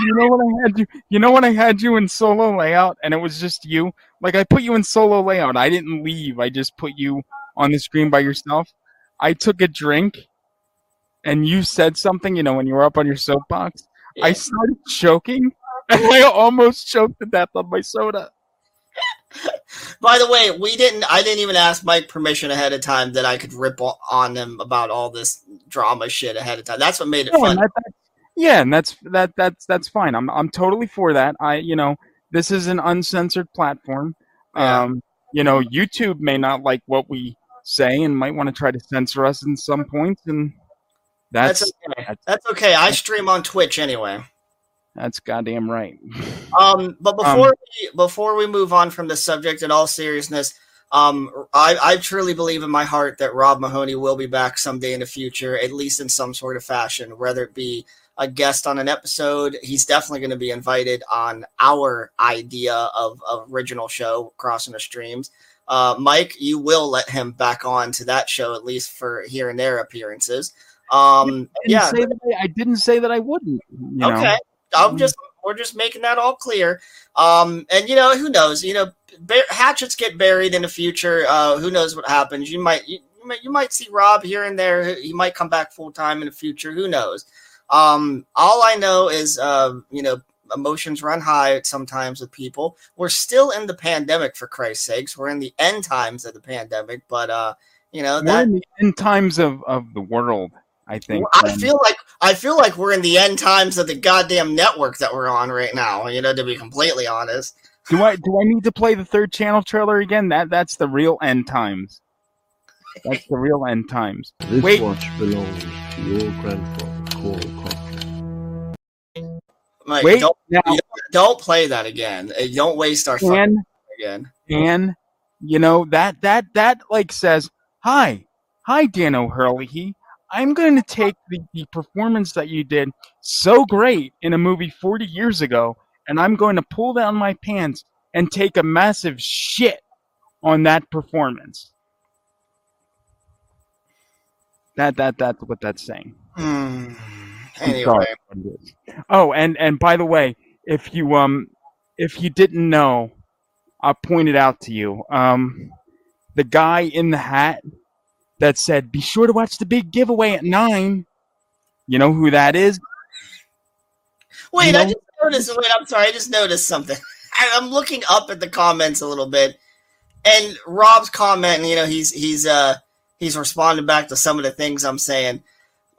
You know when I had you. You know when I had you in solo layout, and it was just you. Like I put you in solo layout. I didn't leave. I just put you on the screen by yourself. I took a drink, and you said something. You know when you were up on your soapbox. I started choking, and I almost choked to death on my soda. By the way, we didn't. I didn't even ask Mike permission ahead of time that I could rip on him about all this drama shit ahead of time. That's what made it Yeah, fun. and that, that- yeah, and that's that that's that's fine. I'm I'm totally for that. I you know this is an uncensored platform. Um, you know YouTube may not like what we say and might want to try to censor us in some points, and that's That's okay. That's okay. I stream on Twitch anyway. that's goddamn right. Um, but before Um, we, before we move on from the subject, in all seriousness, um, I, I truly believe in my heart that Rob Mahoney will be back someday in the future, at least in some sort of fashion, whether it be a guest on an episode. He's definitely going to be invited on our idea of, of original show, Crossing the Streams. Uh, Mike, you will let him back on to that show at least for here and there appearances. Um, I didn't yeah, say that I, I didn't say that I wouldn't. You know? Okay. I'm just we're just making that all clear. Um, and you know who knows? You know, hatchets get buried in the future. Uh, who knows what happens? You might you, you might you might see Rob here and there. He might come back full time in the future. Who knows? Um, all I know is, uh, you know, emotions run high sometimes with people. We're still in the pandemic, for Christ's sakes. We're in the end times of the pandemic, but uh, you know We're that in the end times of, of the world. I think. I um, feel like I feel like we're in the end times of the goddamn network that we're on right now. You know, to be completely honest. Do I do I need to play the third channel trailer again? That that's the real end times. That's the real end times. This Wait, watch belongs to your grandfather, Conal Cochran. Mike, Wait, don't, now- don't don't play that again. Don't waste our And- time again. and you know that that that like says hi hi Dan O'Herlihy i'm going to take the, the performance that you did so great in a movie 40 years ago and i'm going to pull down my pants and take a massive shit on that performance that that that's what that's saying Hmm. Anyway. Oh, and and by the way, if you um if you didn't know, I pointed out to you um the guy in the hat that said, "Be sure to watch the big giveaway at 9." You know who that is? wait, You I just noticed. Wait, I'm sorry. I just noticed something. I, I'm looking up at the comments a little bit, and Rob's comment. You know, he's he's uh he's responding back to some of the things I'm saying.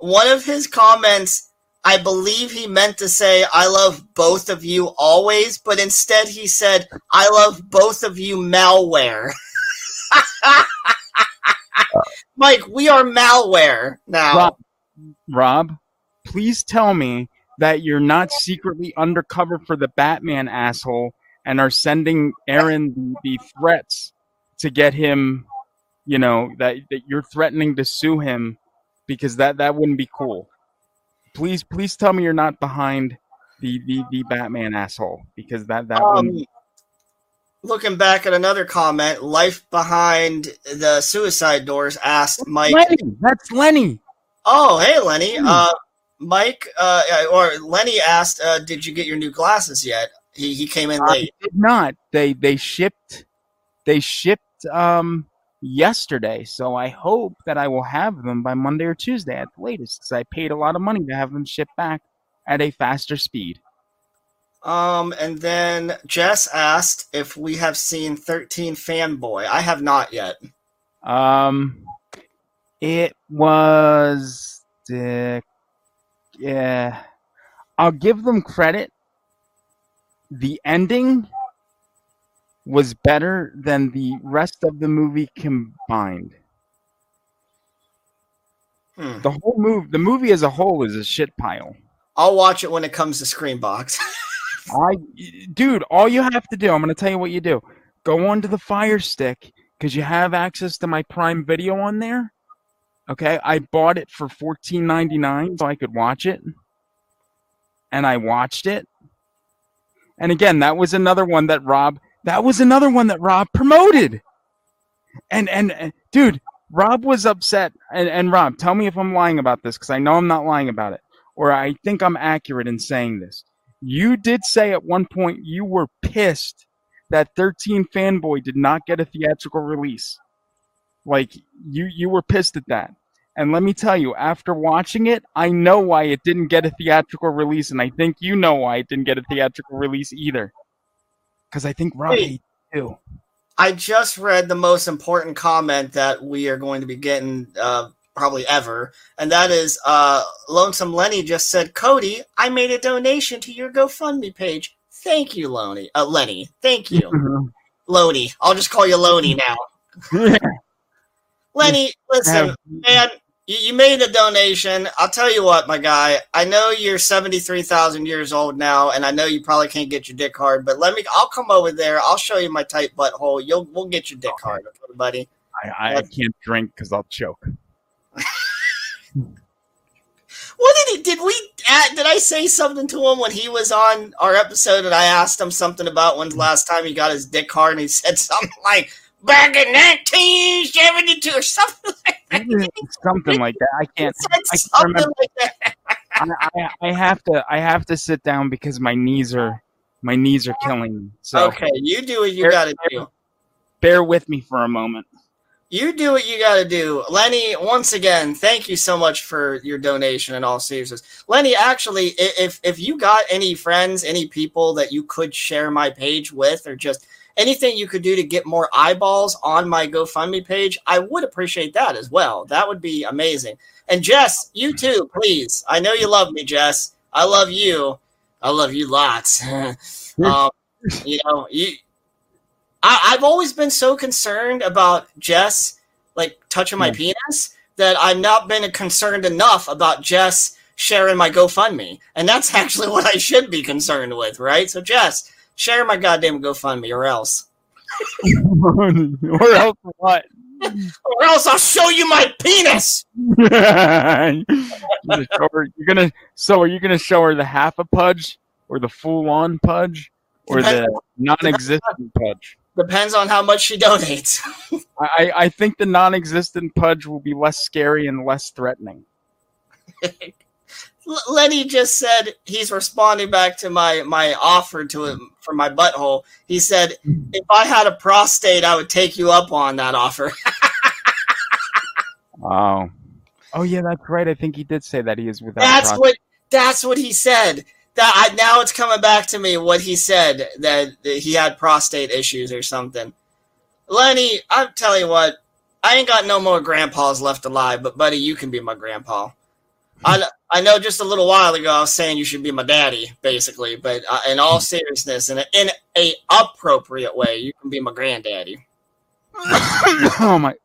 One of his comments, I believe he meant to say, "I love both of you always," but instead he said, "I love both of you malware." Mike, we are malware now. Rob, Rob, please tell me that you're not secretly undercover for the Batman asshole and are sending Aaron the, threats to get him, you know, that, that you're threatening to sue him because that, that wouldn't be cool. Please, please tell me you're not behind the, the, the Batman asshole because that, that Um, wouldn't looking back at another comment, life behind the suicide doors asked Mike. Lenny, that's Lenny. Oh, hey Lenny. Hmm. Uh, Mike, uh, or Lenny asked, uh, "Did you get your new glasses yet?" He he came in I late. did not. They they shipped they shipped um yesterday, so I hope that I will have them by Monday or Tuesday at the latest. 'cause I paid a lot of money to have them shipped back at a faster speed. Um, and then Jess asked if we have seen Thirteen Fanboy. I have not yet. Um, it was uh, yeah. I'll give them credit. The ending was better than the rest of the movie combined. Hmm. The whole movie, the movie as a whole, is a shit pile. I'll watch it when it comes to Screambox. I, dude, all you have to do, I'm gonna tell you what you do. Go onto the Fire Stick because you have access to my Prime Video on there. Okay, I bought it for $14.99 so I could watch it, and I watched it. And again, that was another one that Rob. That was another one that Rob promoted. And and, dude, Rob was upset. And and Rob, tell me if I'm lying about this because I know I'm not lying about it, or I think I'm accurate in saying this. You did say at one point you were pissed that 13 Fanboy did not get a theatrical release. Like you you were pissed at that. And let me tell you, after watching it, I know why it didn't get a theatrical release, and I think you know why it didn't get a theatrical release either. Because I think Rob it too. I just read the most important comment that we are going to be getting uh, probably ever, and that is uh, Lonesome Lenny just said, "Cody, I made a donation to your GoFundMe page. Thank you, Loney. Uh, Lenny. Thank you, Loney. I'll just call you Loney now. Lenny, listen, man, you, you made a donation. I'll tell you what, my guy. I know you're seventy three thousand years old now, and I know you probably can't get your dick hard. But let me. I'll come over there. I'll show you my tight butthole. You'll we'll get your dick hard, buddy. I, I, I can't drink because I'll choke. What did he? Did we? Did I say something to him when he was on our episode? And I asked him something about when's the last time he got his dick hard, and he said something like back in nineteen seventy two or something. Like Something like that. I can't. said I can't something remember. like that. I, I, I have to. I have to sit down because my knees are my knees are killing me. So okay, you do what you Bear- got to do. bear with me for a moment. You do what you got to do. Lenny, once again, thank you so much for your donation in all seriousness. Lenny, actually, if if you got any friends, any people that you could share my page with or just anything you could do to get more eyeballs on my GoFundMe page, I would appreciate that as well. That would be amazing. And Jess, you too, please. I know you love me, Jess. I love you. I love you lots. um, you know, you I, I've always been so concerned about Jess like touching my penis, that I've not been concerned enough about Jess sharing my GoFundMe, and that's actually what I should be concerned with, right? So Jess, share my goddamn GoFundMe, or else, or else what? or else I'll show you my penis. you're, gonna her, you're gonna so are you gonna show her the half a pudge or the full on pudge or the non-existent pudge? Depends on how much she donates. I, I think the non-existent pudge will be less scary and less threatening. L- Lenny just said he's responding back to my my offer to him for my butthole. He said, hmm. "If I had a prostate, I would take you up on that offer." Oh, oh yeah, that's right. I think he did say that he is without. that's prostate. what that's what he said. That I, now it's coming back to me what he said that, that he had prostate issues or something. Lenny, I'm telling you what, I ain't got no more grandpas left alive, but buddy, you can be my grandpa. I I know just a little while ago I was saying you should be my daddy, basically, but uh, in all seriousness, in a, in a appropriate way, you can be my granddaddy. oh my.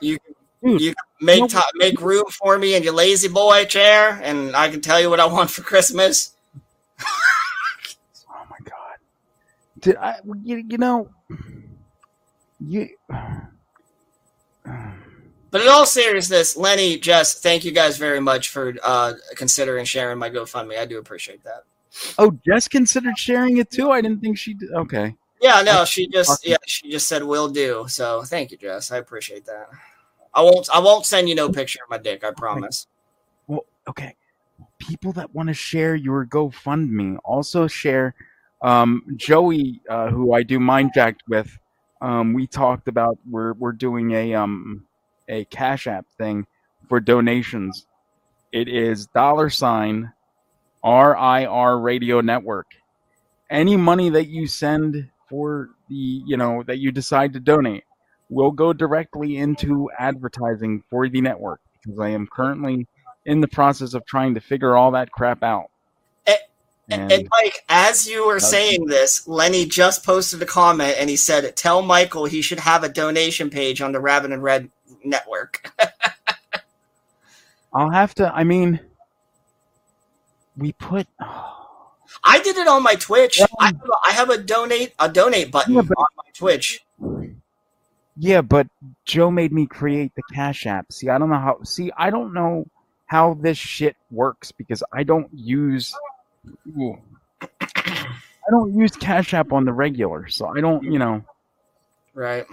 You you can make make room for me in your lazy boy chair, and I can tell you what I want for Christmas. Oh my god! Did I? You, you know, you. But in all seriousness, Lenny, Jess, thank you guys very much for uh, considering sharing my GoFundMe. I do appreciate that. Oh, Jess considered sharing it too. I didn't think she did. Okay. Yeah, no, she just yeah, she just said will do. So thank you, Jess. I appreciate that. I won't I won't send you no picture of my dick, I promise. Well, okay. People that want to share your GoFundMe also share. Um, Joey, uh, who I do Mind Jacked with, um, we talked about we're we're doing a um a Cash App thing for donations. It is dollar sign RIR Radio Network. Any money that you send for the you know that you decide to donate will go directly into advertising for the network because I am currently in the process of trying to figure all that crap out. And, and Mike, as you were saying this, Lenny just posted a comment and he said, "Tell Michael he should have a donation page on the Rabbit and Red network." I'll have to. I mean, we put. I did it on my Twitch. I, have a, I have a donate a donate button on my Twitch. Yeah, but Joe made me create the Cash App. See, I don't know how. See, I don't know how this shit works because I don't use. Ooh. I don't use Cash App on the regular, so I don't. You know. Right.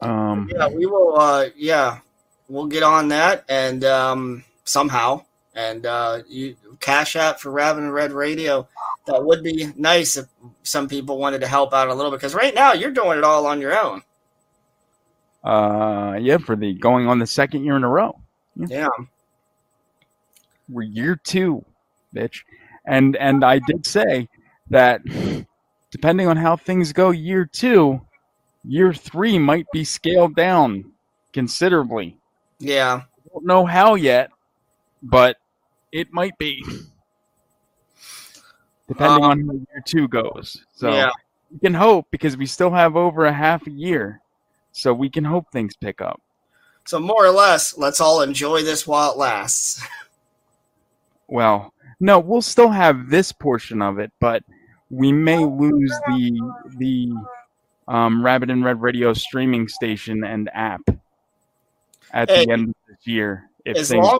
Um. Yeah, we will. Uh, yeah, we'll get on that and um, somehow and uh, you cash app for Rabbit and Red Radio. That would be nice if some people wanted to help out a little bit because right now you're doing it all on your own. Uh. Yeah, for the going on the second year in a row. Yeah. We're year two, bitch. And and I did say that depending on how things go, year two, year three might be scaled down considerably. Yeah. Don't know how yet, but it might be. Depending um, on how year two goes. So Yeah. we can hope because we still have over a half a year. So we can hope things pick up. So more or less, let's all enjoy this while it lasts. Well, no, we'll still have this portion of it, but we may lose the the um, Rabbit and Red Radio streaming station and app at Hey, the end of this year. If As things, long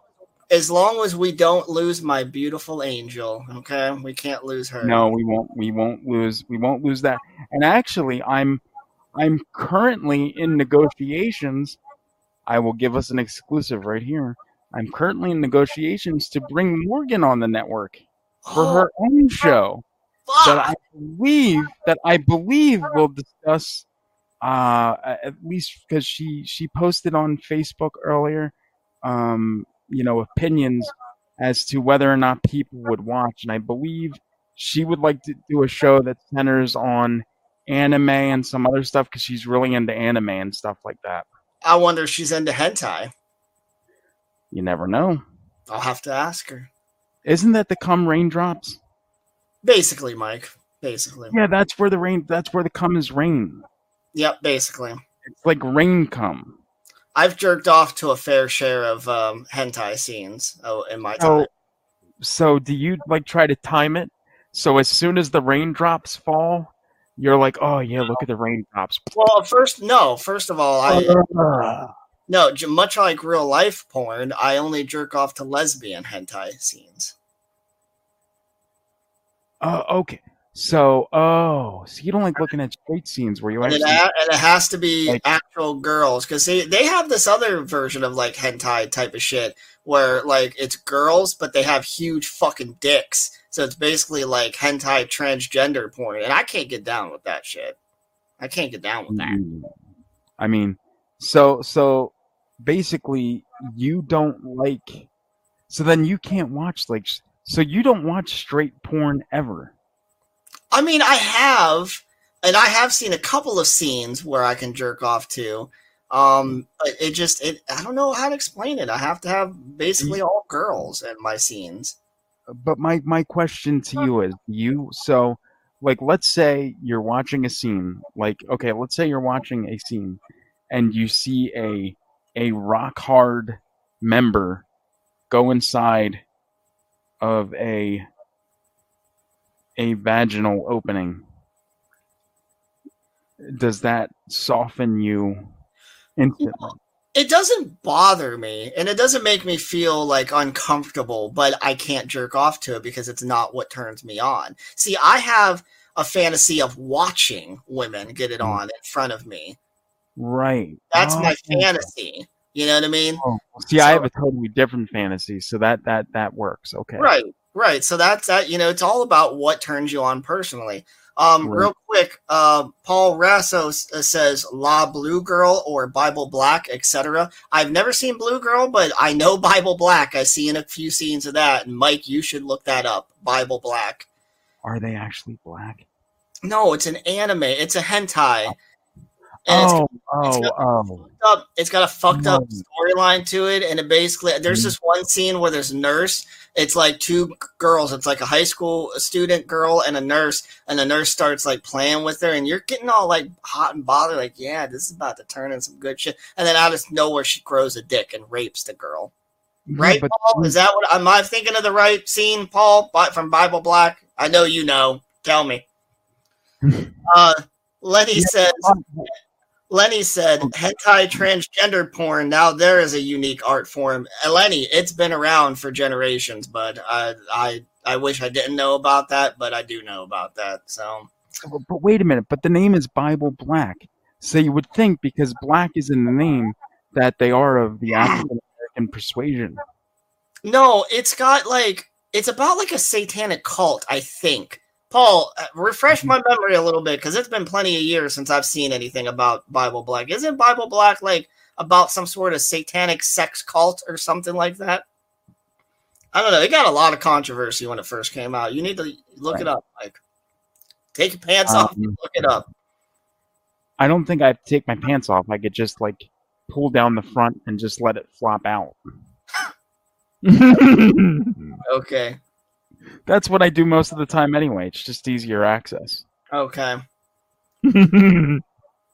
as long as we don't lose my beautiful angel, okay, we can't lose her. no, we won't. We won't lose. We won't lose that. And actually, I'm I'm currently in negotiations. I will give us an exclusive right here. I'm currently in negotiations to bring Morgan on the network for her own show. that I believe that I believe will discuss uh at least because she she posted on Facebook earlier um you know opinions as to whether or not people would watch and I believe she would like to do a show that centers on anime and some other stuff because she's really into anime and stuff like that. I wonder if she's into hentai. You never know. I'll have to ask her. Isn't that the cum raindrops? Basically, Mike. basically. Yeah, that's where the rain. That's where the cum is rain. Yep, basically. It's like rain cum. I've jerked off to a fair share of um, hentai scenes oh, in my time. So, so do you like try to time it? So as soon as the raindrops fall, you're like, oh yeah, look at the raindrops. Well, first, no. First of all, I no. Much like real life porn, I only jerk off to lesbian hentai scenes. Oh, okay. So, oh, so you don't like looking at straight scenes where you And it, ha- and it has to be Like- actual girls because they, they have this other version of like hentai type of shit where like it's girls but they have huge fucking dicks so it's basically like hentai transgender porn and i can't get down with that shit i can't get down with that Mm. I mean, so so basically, you don't like. So then you can't watch like. So you don't watch straight porn ever. i mean i have and i have seen a couple of scenes where i can jerk off to um it just it i don't know how to explain it i have to have basically all girls in my scenes But my my question to you is, you so like let's say you're watching a scene, like okay, let's say you're watching a scene, and you see a a rock hard member go inside of a a vaginal opening. Does that soften you instantly? it doesn't bother me and it doesn't make me feel like uncomfortable but i can't jerk off to it because it's not what turns me on see i have a fantasy of watching women get it mm. on in front of me Right. that's Oh, my fantasy you know what i mean Oh, see, I have a totally different fantasy, so that that that works. Okay. Right, right. So that's that. You know, it's all about what turns you on personally. Um, Right. real quick, uh, Paul Rasso uh, says La Blue Girl or Bible Black, etc. I've never seen Blue Girl, but I know Bible Black. I've seen a few scenes of that. And Mike, you should look that up. Bible Black. Are they actually black? No, it's an anime. It's a hentai. And it's Oh, it's oh, got- oh. up. It's got a fucked up No. storyline to it, and it basically there's Mhm. this one scene where there's a nurse. It's like two girls. It's like a high school student girl and a nurse, and the nurse starts like playing with her, and you're getting all like hot and bothered, like yeah, this is about to turn in some good shit. And then out of nowhere, she grows a dick and rapes the girl. Yeah, Right, but- Paul? Is that what am I thinking of the right scene, Paul? From Bible Black? I know you know. Tell me. uh, Lenny says. Lenny said, hentai transgender porn. Now there is a unique art form. Uh, Lenny, it's been around for generations, but I, I, I wish I didn't know about that, but I do know about that. So, But, but wait a minute. But the name is Bible Black, so you would think because black is in the name that they are of the African American persuasion. no, it's got like, it's about like a satanic cult, I think. Paul, uh, refresh my memory a little bit because it's been plenty of years since I've seen anything about Bible Black. Isn't Bible Black like about some sort of satanic sex cult or something like that? I don't know. It got a lot of controversy when it first came out. You need to look it up, Mike. Take your pants off and Um, look it up. I don't think I have to take my pants off. I could just like pull down the front and just let it flop out. Okay. That's what I do most of the time anyway. It's just easier access. Okay.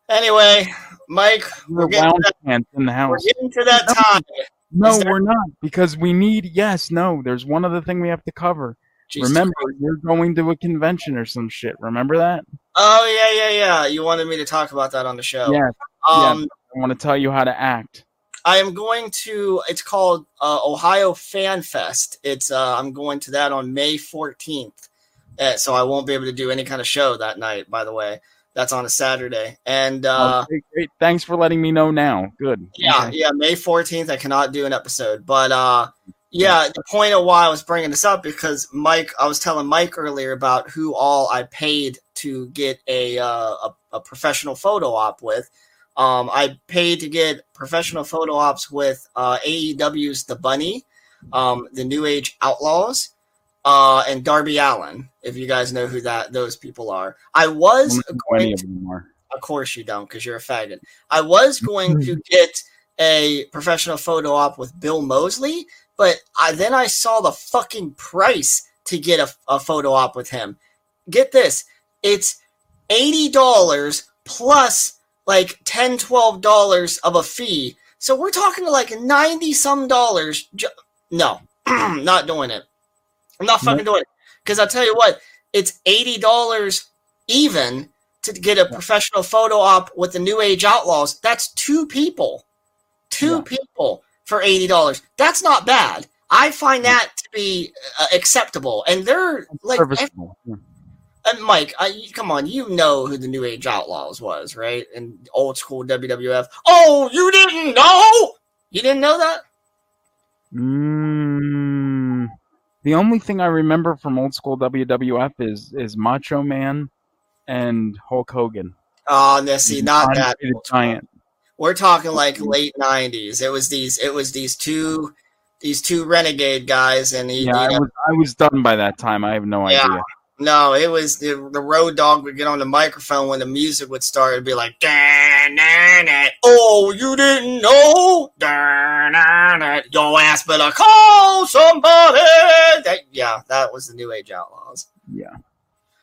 Anyway, Mike, we're We're getting, to that, in the house. we're getting to that time. No, there- we're not because we need. Yes, no. There's one other thing we have to cover. Jesus Remember, you're going to a convention or some shit. Remember that? Oh yeah, yeah, yeah. You wanted me to talk about that on the show. Yeah. Um, yeah. I want to tell you how to act. I am going to. It's called uh, Ohio Fan Fest. It's. Uh, I'm going to that on May 14th. Uh, so I won't be able to do any kind of show that night. By the way, that's on a Saturday. And uh, okay, great. Thanks for letting me know. Now, good. Yeah, Okay. yeah, May 14th. I cannot do an episode. But uh yeah, the point of why I was bringing this up because Mike, I was telling Mike earlier about who all I paid to get a uh, a, a professional photo op with. Um, I paid to get professional photo ops with uh, AEW's The Bunny, um, the New Age Outlaws, uh, and Darby Allin. If you guys know who that those people are, I was don't know who any of them are. of course you don't, because you're a faggot. I was going to get a professional photo op with Bill Moseley, but I then I saw the fucking price to get a, a photo op with him. Get this. it's eighty dollars plus like 10 dollars of a fee. So we're talking like ninety some dollars. Ju- no, not doing it. I'm not fucking doing it because I'll tell you what, it's eighty dollars even to get a professional photo op with the New Age Outlaws. That's two people, two people for eighty dollars. That's not bad. I find that to be uh, acceptable, and they're like. Serviceable. And Mike, I, come on, you know who the New Age Outlaws was, right? And old school WWF. Oh, you didn't know? You didn't know that? Mm, the only thing I remember from old school WWF is is Macho Man and Hulk Hogan. Oh, no, see, not that. Giant. We're talking like late '90s. It was these. It was these two, these two renegade guys, and he, Yeah, I you know, was I was done by that time. I have no Yeah. idea. No, it was the, the road dog would get on the microphone when the music would start. It'd be like, "Dan, dan, dan. oh, you didn't know? Your ass better call somebody. That, yeah, that was the New Age Outlaws. Yeah.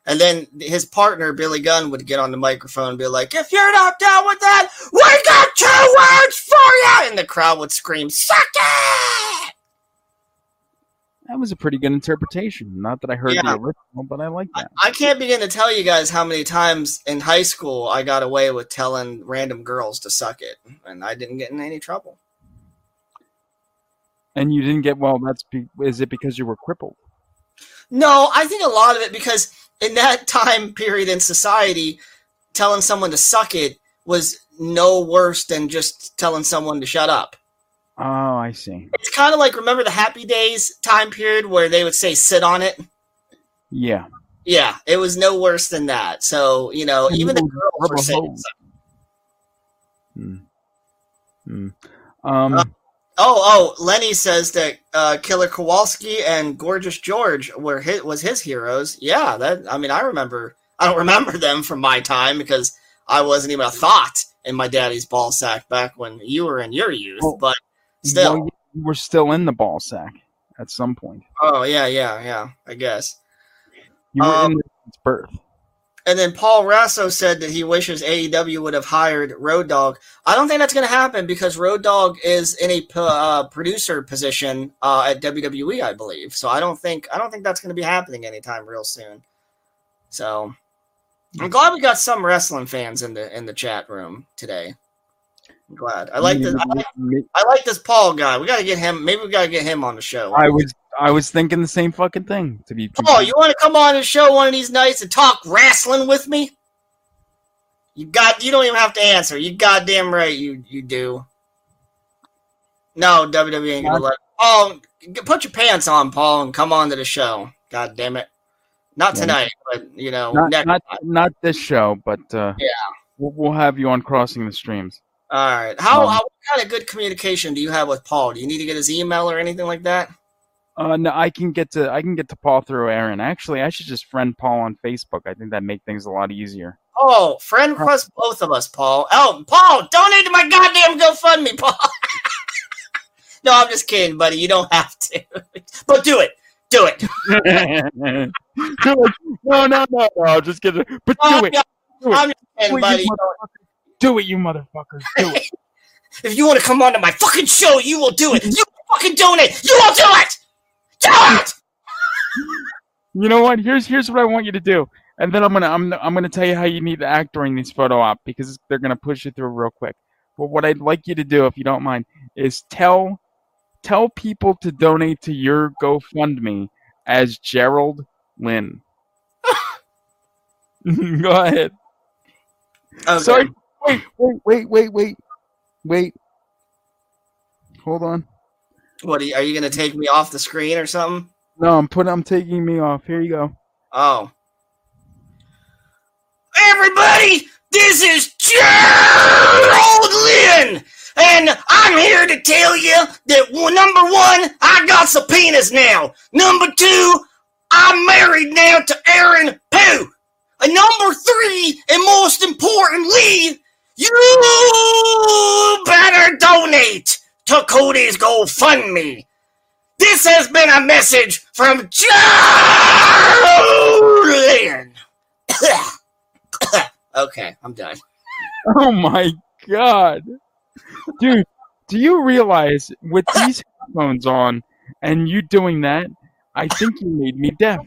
And then his partner, Billy Gunn, would get on the microphone and be like, if you're not down with that, we got two words for you. And the crowd would scream, suck it. That was a pretty good interpretation. Not that I heard Yeah. the original, but I like that. I can't begin to tell you guys how many times in high school I got away with telling random girls to suck it, and I didn't get in any trouble. And you didn't get well. That's be, is it because you were crippled? No, I think a lot of it because in that time period in society, telling someone to suck it was no worse than just telling someone to shut up. Oh, I see. It's kind of like remember the Happy Days time period where they would say sit on it. Yeah. Yeah, it was no worse than that. So you know, even the girls were saying. hose. Hmm. Um. Oh, oh, Lenny says that uh, Killer Kowalski and Gorgeous George were his, was his heroes. Yeah, that I mean, I remember. I don't remember them from my time because I wasn't even a thought in my daddy's ball sack back when you were in your youth. but still, you were still in the ball sack at some point. oh yeah, yeah, yeah. I guess. You were Um, in its birth. And then Paul Rasso said that he wishes AEW would have hired Road Dog. I don't think that's going to happen because Road Dog is in a uh, producer position uh, at WWE, I believe. So I don't think I don't think that's going to be happening anytime real soon. So I'm glad we got some wrestling fans in the in the chat room today. I'm glad. I like this. I like, I like this Paul guy. We got to get him. Maybe we got to get him on the show. I was I was thinking the same fucking thing. To be Paul, you want to come on the show one of these nights and talk wrestling with me? You got. You don't even have to answer. You goddamn right. You you do. No, WWE ain't gonna let. Paul, put your pants on, Paul, and come on to the show. God damn it. Not Yeah. tonight, but you know, not next. not, not this show, but uh, Yeah. we'll, we'll have you on crossing the streams. All right. How, Um, how what kind of good communication do you have with Paul? Do you need to get his email or anything like that? Uh, no, I can get to I can get to Paul through Aaron. Actually, I should just friend Paul on Facebook. I think that make things a lot easier. Oh, friend request both of us, Paul. Oh, Paul, donate to my goddamn GoFundMe, Paul. no, I'm just kidding, buddy. You don't have to, but do it. Do it. no, no, no, no. Just get it. But Oh, do it. I'm just kidding, buddy. Do it, you motherfuckers. Do it. If you want to come on to my fucking show, you will do it. You fucking donate. You will do it. Do it. You know what? Here's here's what I want you to do, and then I'm gonna I'm I'm gonna tell you how you need to act during these photo op because they're gonna push you through real quick. But what I'd like you to do, if you don't mind, is tell tell people to donate to your GoFundMe as Gerald Lynn. Go ahead. Okay. Sorry. Wait, wait, wait, wait, wait, wait. Hold on. What are you, are you going to take me off the screen or something? No, I'm putting. I'm taking me off. Here you go. Oh. Everybody, this is Gerald Lynn, and I'm here to tell you that well, number one, I got subpoenas now. Number two, I'm married now to Aaron Poe. And number three, and most importantly, you better donate to Cody's GoFundMe. This has been a message from Lynn. okay, I'm done. Oh my god. Dude, do you realize with these headphones on and you doing that, I think you made me deaf.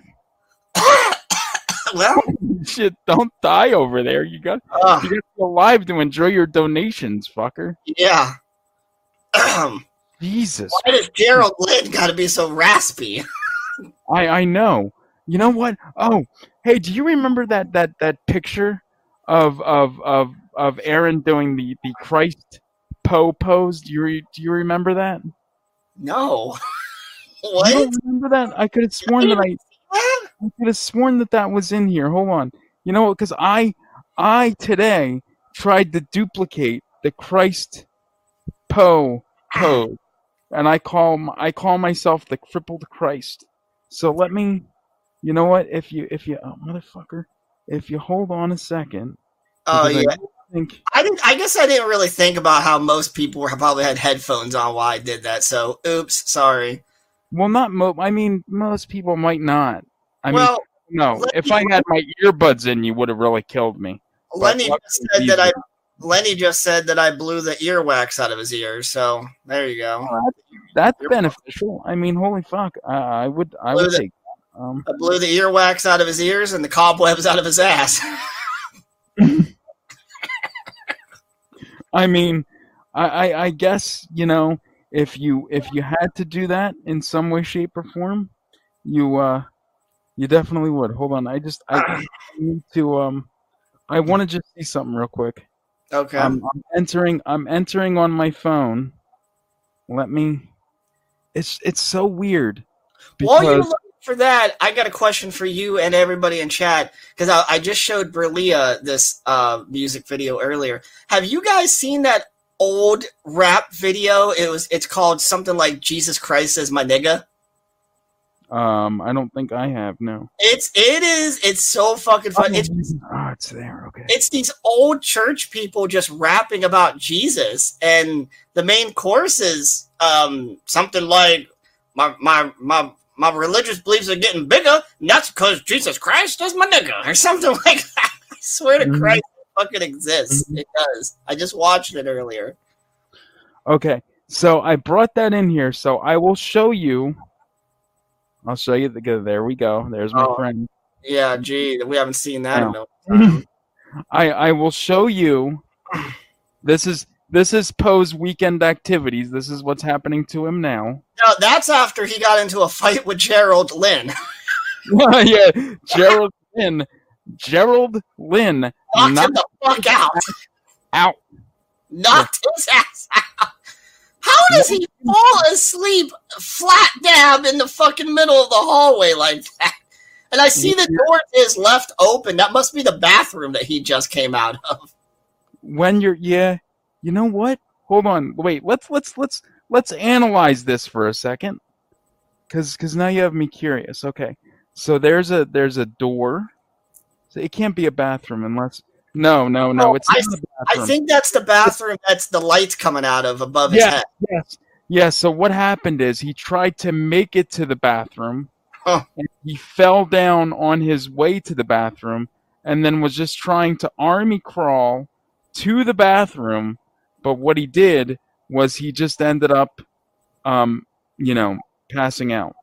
well, shit, don't die over there. You got Ugh. you got to be alive to enjoy your donations, fucker. Yeah. Jesus. Why does Gerald Lynn got to be so raspy? I I know. You know what? Oh, hey, do you remember that that that picture of of of of Aaron doing the the Christ Poe pose? Do you re, do you remember that? No. You what? don't remember that? I could have sworn that I I could have sworn that that was in here. Hold on. You know what? Because I I today tried to duplicate the Christ Poe pose, and I call I call myself the crippled Christ. So let me. You know what? If you if you oh, motherfucker, if you hold on a second. Oh I yeah. think I didn't. I guess I didn't really think about how most people were, probably had headphones on while I did that. So, oops, sorry. Well, not mo. I mean, most people might not. I Well, mean, no. let If I had my earbuds in, you would have really killed me. Lenny just said that I. Lenny just said that I blew the earwax out of his ears. So there you go. That's beneficial. I mean, holy fuck. I, I would. I Blew would the- take. That. Um, I blew the earwax out of his ears and the cobwebs out of his ass. I mean, I, I, I guess you know if you if you had to do that in some way, shape, or form, you uh, you definitely would. Hold on, I just I need to um, I want to just see something real quick. Okay. I'm, I'm entering. I'm entering on my phone. Let me. It's it's so weird. While you're looking for that, I got a question for you and everybody in chat because I, I just showed Berlia this uh, music video earlier. Have you guys seen that old rap video? It was it's called something like "Jesus Christ is my nigga." Um, I don't think I have. No. It's it is it's so fucking fun. It's Oh, it's there. Okay. it's these old church people just rapping about Jesus, and the main chorus is um, something like my my my my religious beliefs are getting bigger, and that's because Jesus Christ is my nigga, or something like that. I swear to Mhm. Christ, it fucking exists. It does. I just watched it earlier. Okay, so I brought that in here, so I will show you. I'll show you the good. There we go. There's my Oh. friend. Yeah, gee, we haven't seen that in No. no time. I I will show you. This is this is Poe's weekend activities. This is what's happening to him now. No, that's after he got into a fight with Gerald Lynn. yeah, Gerald Lynn. Gerald Lynn Knocked him the fuck out. out. knocked his ass out. How does he fall asleep flat dab in the fucking middle of the hallway like that? And I see the door is left open. That must be the bathroom that he just came out of. when you're yeah. You know what? Hold on. Wait let's let's let's let's analyze this for a second. Because because now you have me curious. Okay. So there's a there's a door. So it can't be a bathroom unless no no no Oh, it's I, I think that's the bathroom that's the lights coming out of above his yeah head. yes yeah so what happened is he tried to make it to the bathroom Huh. and he fell down on his way to the bathroom and then was just trying to army crawl to the bathroom but what he did was he just ended up um you know passing out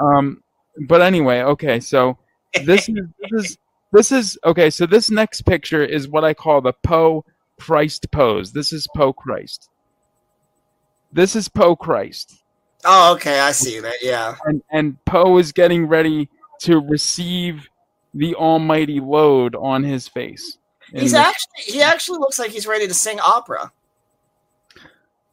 um but anyway okay so this is this is this is okay so this next picture is what i call the poe christ pose this is poe christ this is poe christ Oh, okay, I see that. Yeah. and and Poe is getting ready to receive the almighty load on his face. He's actually he actually looks like he's ready to sing opera.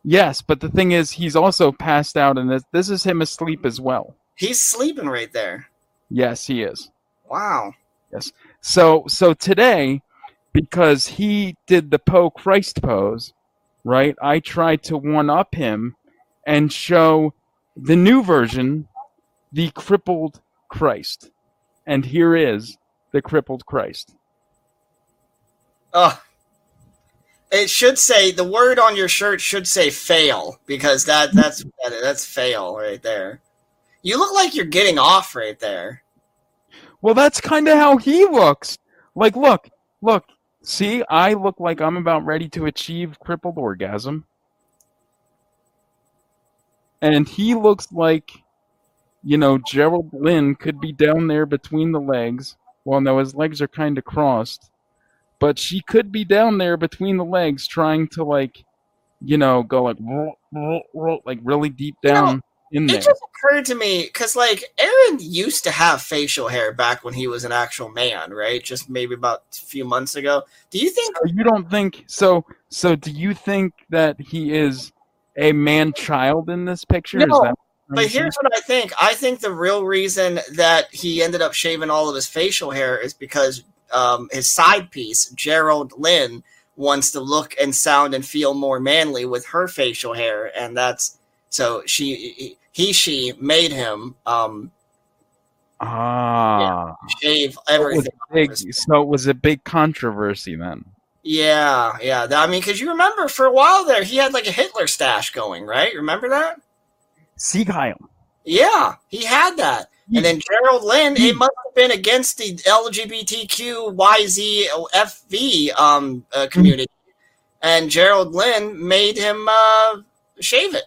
yes, but the thing is, he's also passed out, and this this is him asleep as well. He's sleeping right there. Yes, he is. Wow. Yes. So so today, because he did the Poe Christ pose, right? I tried to one up him and show the new version, the crippled Christ, and here is the crippled Christ. Oh. It should say the word on your shirt should say fail because that that's that's fail right there. You look like you're getting off right there. Well, that's kind of how he looks. Like, look, look. See, I look like I'm about ready to achieve crippled orgasm. And he looks like, you know, Gerald Lynn could be down there between the legs. Well, no, his legs are kind of crossed. But she could be down there between the legs trying to, like, you know, go like, like really deep down in there. It just occurred to me because, like, Aaron used to have facial hair back when he was an actual man, right? Just maybe about a few months ago. Do you think? So you don't think so? So do you think that he is a man child in this picture? Is No, that but here's what I think. I think the real reason that he ended up shaving all of his facial hair is because um, his side piece, Gerald Lynn, wants to look and sound and feel more manly with her facial hair, and that's so she he she made him um, ah shave it was everything. a big, so it was a big controversy then. Yeah, yeah. I mean, because you remember for a while there, he had like a Hitler stash going, right? Remember that? Sieg Heil. Yeah, he had that. And then Gerald Lynn, it must have been against the LGBTQYZFV um, uh, community. And Gerald Lynn made him uh, shave it.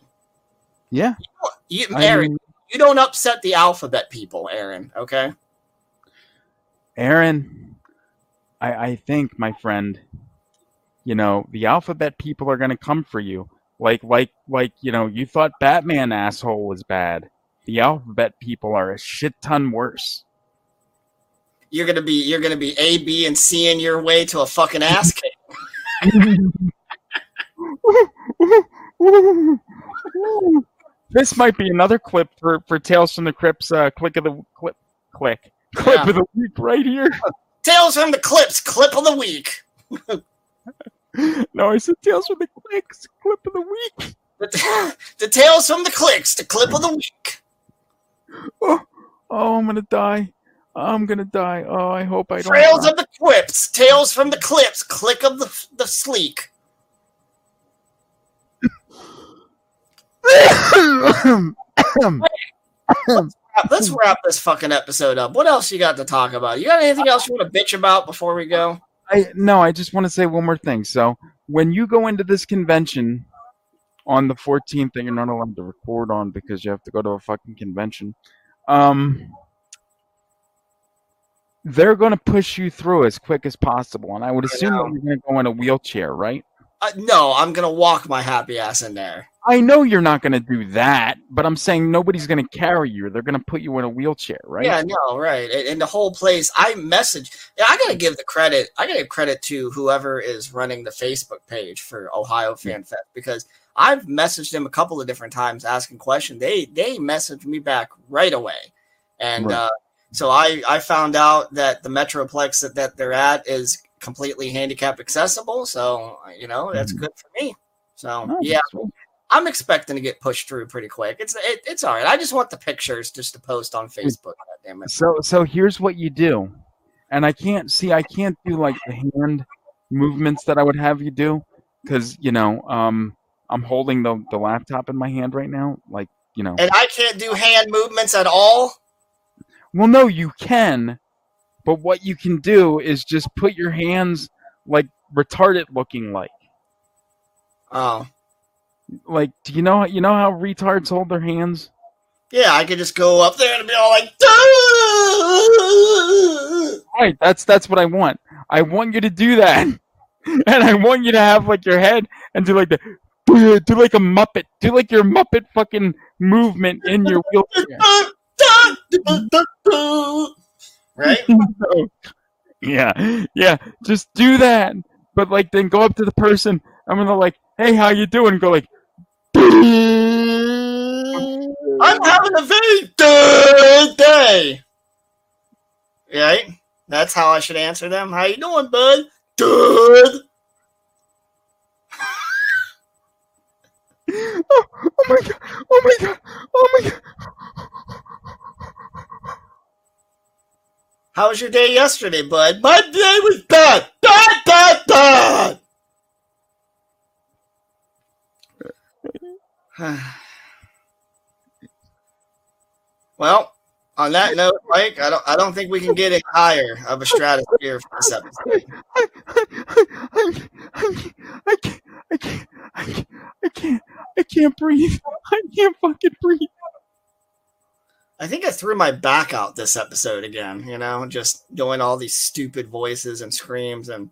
Yeah. You, I Aaron, mean- you don't upset the alphabet people, Aaron, okay? Aaron, I, I think, my friend, you know, the alphabet people are gonna come for you. Like like like, you know, you thought Batman asshole was bad. The alphabet people are a shit ton worse. You're gonna be you're gonna be A, B, and C in your way to a fucking ass kick. this might be another clip for, for Tales from the Crypts uh, click of the clip click. Clip Yeah. of the week right here. Tales from the clips, clip of the week. No, I said Tales from the Clicks, clip of the week. The, the tales from the clicks, the clip of the week. Oh, oh, I'm gonna die. I'm gonna die. Oh, I hope I don't. Trails die. of the Clips, tales from the clips, click of the the sleek. Let's wrap, let's wrap this fucking episode up. What else you got to talk about? You got anything else you want to bitch about before we go? I no, I just want to say one more thing. So when you go into this convention on the 14th that you're not allowed to record on because you have to go to a fucking convention, um, they're going to push you through as quick as possible, and I would assume that you're going to go in a wheelchair, right? Uh, no, I'm gonna walk my happy ass in there. I know you're not going to do that, but I'm saying nobody's going to carry you. They're going to put you in a wheelchair, right? Yeah, no, right. And, the whole place, I message. Yeah, I gotta give the credit. I gotta give credit to whoever is running the Facebook page for Ohio Fan Fest because I've messaged them a couple of different times asking questions. They they messaged me back right away, and Right. uh, so I I found out that the Metroplex that, that they're at is completely handicap accessible. So you know that's good for me. So Oh, yeah. I'm expecting to get pushed through pretty quick. It's it, it's all right. I just want the pictures just to post on Facebook. God damn it. So so here's what you do, and I can't see I can't do like the hand movements that I would have you do because you know um I'm holding the the laptop in my hand right now, like you know. And I can't do hand movements at all. Well, no, you can, but what you can do is just put your hands like retarded looking like. Oh, Like, do you know you know how retards hold their hands? yeah. I could just go up there and be all like, Right, that's that's what I want. I want you to do that, and I want you to have like your head and do like the do like a Muppet, do like your Muppet fucking movement in your wheelchair. Right? yeah, yeah, just do that. But like, then go up to the person. I'm gonna like, hey, how you doing? Go like, I'm having a very good day. Right? That's how I should answer them. How you doing, bud? Good. oh, oh my god, oh my god, oh my god. How was your day yesterday, bud? My day was bad. Bad, bad, bad. well, On that note, Mike, I don't I don't think we can get any higher of a stratosphere for this episode. I can't, I can't, I can't, I can't, I can't breathe. I can't fucking breathe. I think I threw my back out this episode again, you know, just doing all these stupid voices and screams and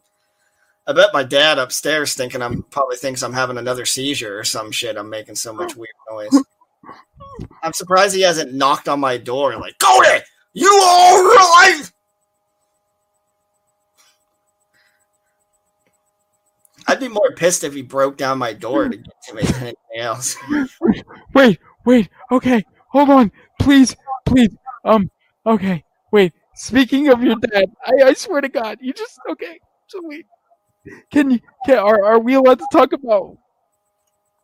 I bet my dad upstairs thinking I'm probably thinks I'm having another seizure or some shit. I'm making so much weird noise. I'm surprised he hasn't knocked on my door like, Cody, you all right? I'd be more pissed if he broke down my door to get to me than anything else. Wait, wait, okay, hold on, please, please. Um, okay, wait. Speaking of your dad, I, I swear to God, you just okay. So wait, can you? Can are are we allowed to talk about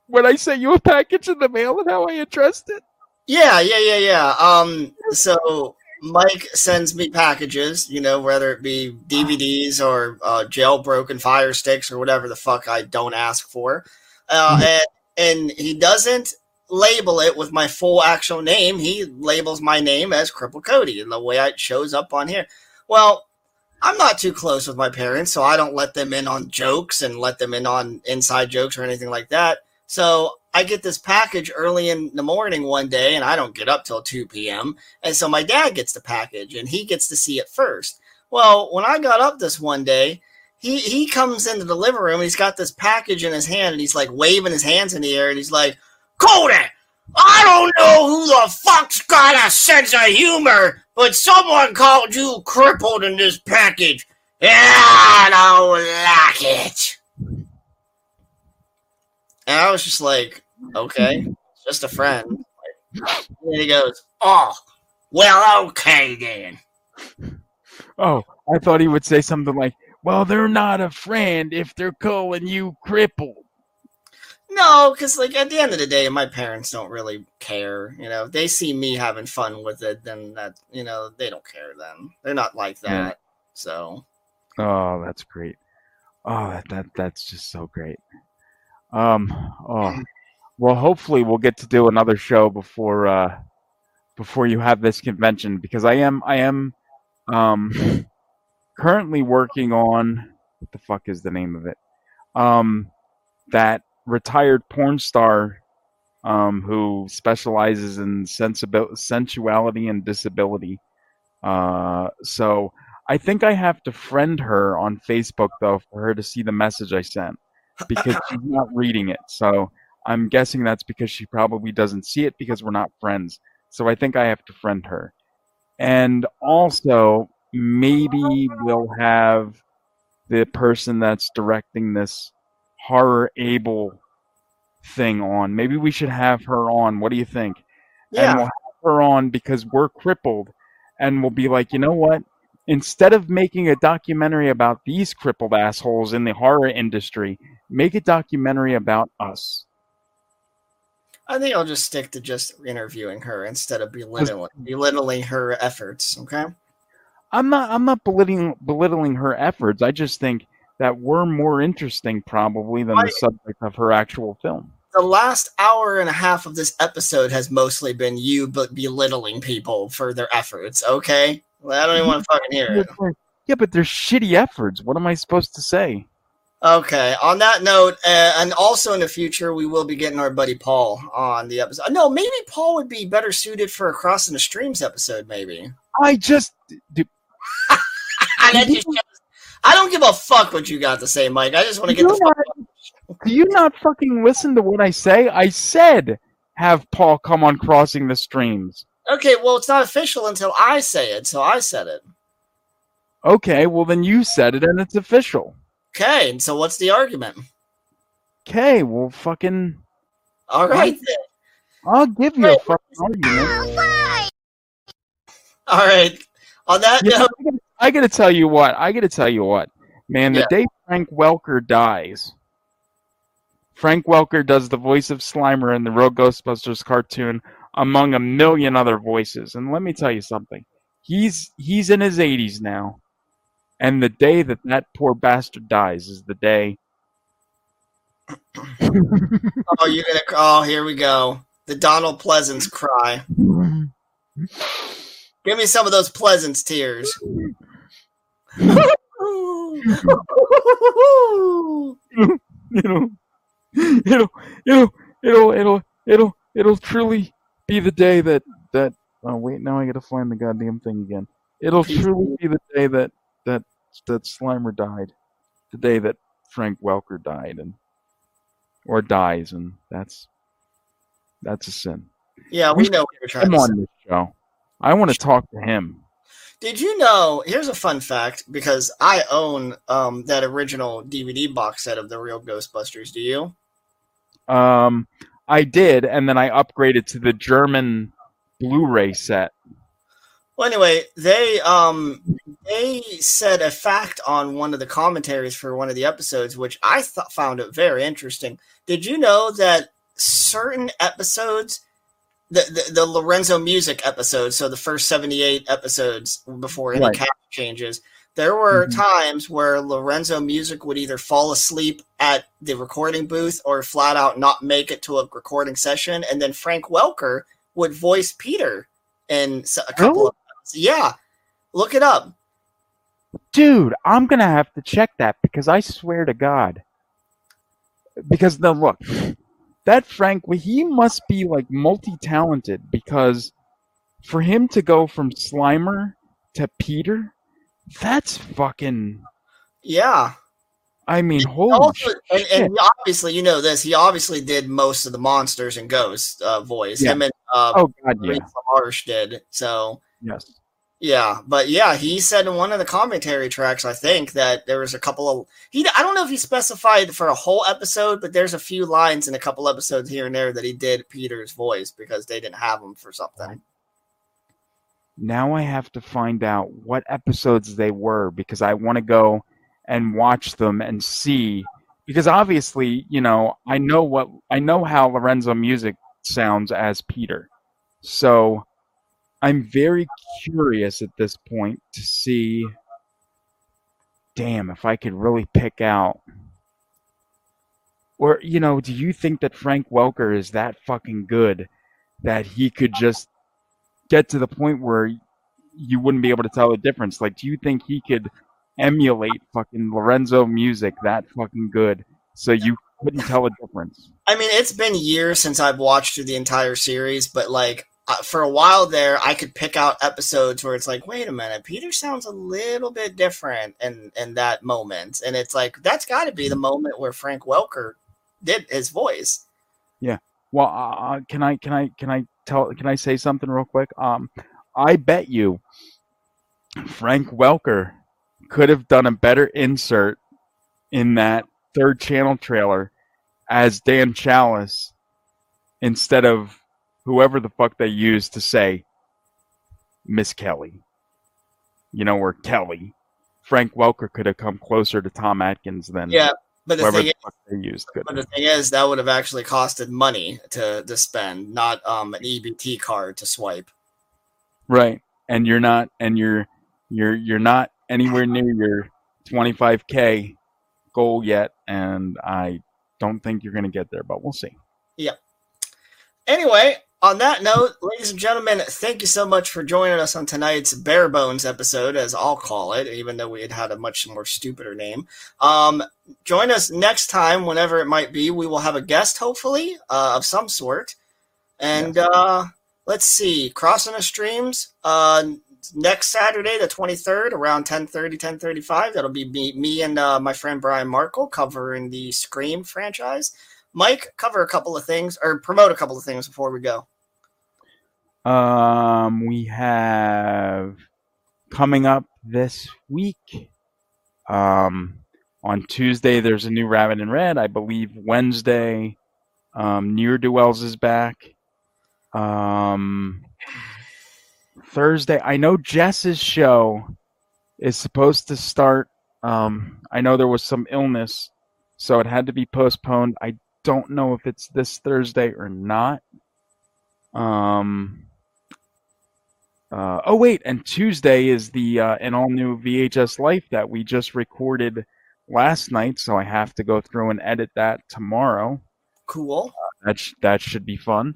when I sent you a package in the mail and how I addressed it? Yeah, yeah, yeah, yeah. Um, so Mike sends me packages, you know, whether it be DVDs or uh, jailbroken fire sticks or whatever the fuck I don't ask for, uh, and and he doesn't label it with my full actual name. He labels my name as Cripple Cody, and the way it shows up on here. Well, I'm not too close with my parents, so I don't let them in on jokes and let them in on inside jokes or anything like that. So I get this package early in the morning one day, and I don't get up till 2 p.m. And so my dad gets the package, and he gets to see it first. Well, when I got up this one day, he he comes into the living room. He's got this package in his hand, and he's like waving his hands in the air, and he's like, "Cody, I don't know who the fuck's got a sense of humor, but someone called you crippled in this package. Yeah, I don't like it." And I was just like, okay, just a friend. And he goes, oh, well, okay then. Oh, I thought he would say something like, "Well, they're not a friend if they're calling you crippled." No, because like at the end of the day, my parents don't really care. You know, if they see me having fun with it, then that you know they don't care. Then they're not like that. Yeah. So Oh, that's great. Oh, that, that that's just so great. Um, oh, well, hopefully we'll get to do another show before uh before you have this convention because I am I am um currently working on what the fuck is the name of it? Um, that retired porn star um who specializes in sensibil- sensuality and disability. Uh, so I think I have to friend her on Facebook though for her to see the message I sent because she's not reading it. So I'm guessing that's because she probably doesn't see it because we're not friends. So I think I have to friend her. And also, maybe we'll have the person that's directing this horror able thing on. Maybe we should have her on. What do you think? Yeah. And we'll have her on because we're crippled and we'll be like, you know what? Instead of making a documentary about these crippled assholes in the horror industry, make a documentary about us. I think I'll just stick to just interviewing her instead of belittling belittling her efforts. Okay. I'm not I'm not belittling belittling her efforts. I just think that we're more interesting probably than the subject of her actual film. The last hour and a half of this episode has mostly been you but belittling people for their efforts. Okay. Well, I don't even want to fucking hear it. Yeah, but they're shitty efforts. What am I supposed to say? Okay. On that note, uh, and also in the future, we will be getting our buddy Paul on the episode. No, maybe Paul would be better suited for a crossing the streams episode. Maybe. I just dude, That just shows- I don't give a fuck what you got to say, Mike. I just want to get the You're fuck. do you not fucking listen to what I say? I said have Paul come on crossing the streams. Okay, well, it's not official until I say it, so I said it. Okay, well then you said it and it's official. Okay, and so what's the argument? Okay, well fucking All right, then. I'll give you a fucking argument. Oh, All right. On that Yeah, note, I gotta- tell you what. I gotta tell you what, man. The Yeah. day Frank Welker dies, Frank Welker does the voice of Slimer in the Real Ghostbusters cartoon, among a million other voices. And let me tell you something. He's he's in his 80s now, and the day that that poor bastard dies is the day. oh, you're gonna. Oh, here we go. The Donald Pleasence cry. Give me some of those Pleasence tears. Know, it'll, it'll, it'll, it'll, it'll, it'll truly be the day that that. Oh wait, now I gotta find the goddamn thing again. It'll truly be the day that that that Slimer died, the day that Frank Welker died, and or dies, and that's that's a sin. Yeah, we should know what you're trying to on this show. I want to talk to him. Did you know? Here's a fun fact because I own um, that original DVD box set of the real Ghostbusters. Do you? Um, I did, and then I upgraded to the German Blu-ray set. Well, anyway, they um they said a fact on one of the commentaries for one of the episodes, which I th- found it very interesting. Did you know that certain episodes, the, the the Lorenzo Music episodes, so the first seventy eight episodes before any Right. cast changes, there were Mhm. times where Lorenzo Music would either fall asleep at the recording booth or flat out not make it to a recording session, and then Frank Welker would voice Peter in a couple of yeah, look it up. Dude, I'm gonna have to check that because I swear to God. Because now look, that Frank, he must be like multi-talented because for him to go from Slimer to Peter, that's fucking. Yeah. I mean, holy Also, and, shit! and obviously, you know this. He obviously did most of the monsters and ghosts uh, voice. Yeah. Him and uh, Oh, God, yeah. Maurice did. So yes. Yeah, but yeah, he said in one of the commentary tracks, I think that there was a couple of he. I don't know if he specified for a whole episode, but there's a few lines in a couple episodes here and there that he did Peter's voice because they didn't have him for something. Now I have to find out what episodes they were because I want to go and watch them and see because obviously, you know, I know what I know how Lorenzo Music sounds as Peter. So I'm very curious at this point to see damn if I could really pick out or you know, do you think that Frank Welker is that fucking good that he could just get to the point where you wouldn't be able to tell the difference? Like, do you think he could emulate fucking Lorenzo Music that fucking good so you couldn't tell a difference? I mean, it's been years since I've watched through the entire series, but like uh, for a while there, I could pick out episodes where it's like, wait a minute, Peter sounds a little bit different in in that moment, and it's like that's got to be the moment where Frank Welker did his voice. Yeah. Well, uh, can I can I can I tell can I say something real quick? Um, I bet you Frank Welker could have done a better insert in that third channel trailer as Dan Challis instead of whoever the fuck they used to say Miss Kelly. You know, or Kelly. Frank Welker could have come closer to Tom Atkins than Yeah, but the whoever thing the is- they used But the thing is, that would have actually costed money to to spend, not um an EBT card to swipe. Right. And you're not and you're you're you're not anywhere near your 25k goal yet and I don't think you're going to get there, but we'll see. Yeah. Anyway, on that note, ladies and gentlemen, thank you so much for joining us on tonight's bare bones episode, as I'll call it, even though we had had a much more stupider name. Um, join us next time, whenever it might be. We will have a guest, hopefully, uh, of some sort. And uh, let's see, crossing the streams uh, next Saturday, the 23rd, around 10:30, 10:35. That'll be me, me and uh, my friend Brian Markle covering the Scream franchise. Mike, cover a couple of things or promote a couple of things before we go. Um we have coming up this week um on Tuesday there's a new Rabbit in Red. I believe Wednesday um Near Duels is back. Um Thursday, I know Jess's show is supposed to start. Um, I know there was some illness, so it had to be postponed. I don't know if it's this Thursday or not. Um, uh, oh wait, and Tuesday is the uh, an all new VHS Life that we just recorded last night, so I have to go through and edit that tomorrow. Cool. That sh- that should be fun.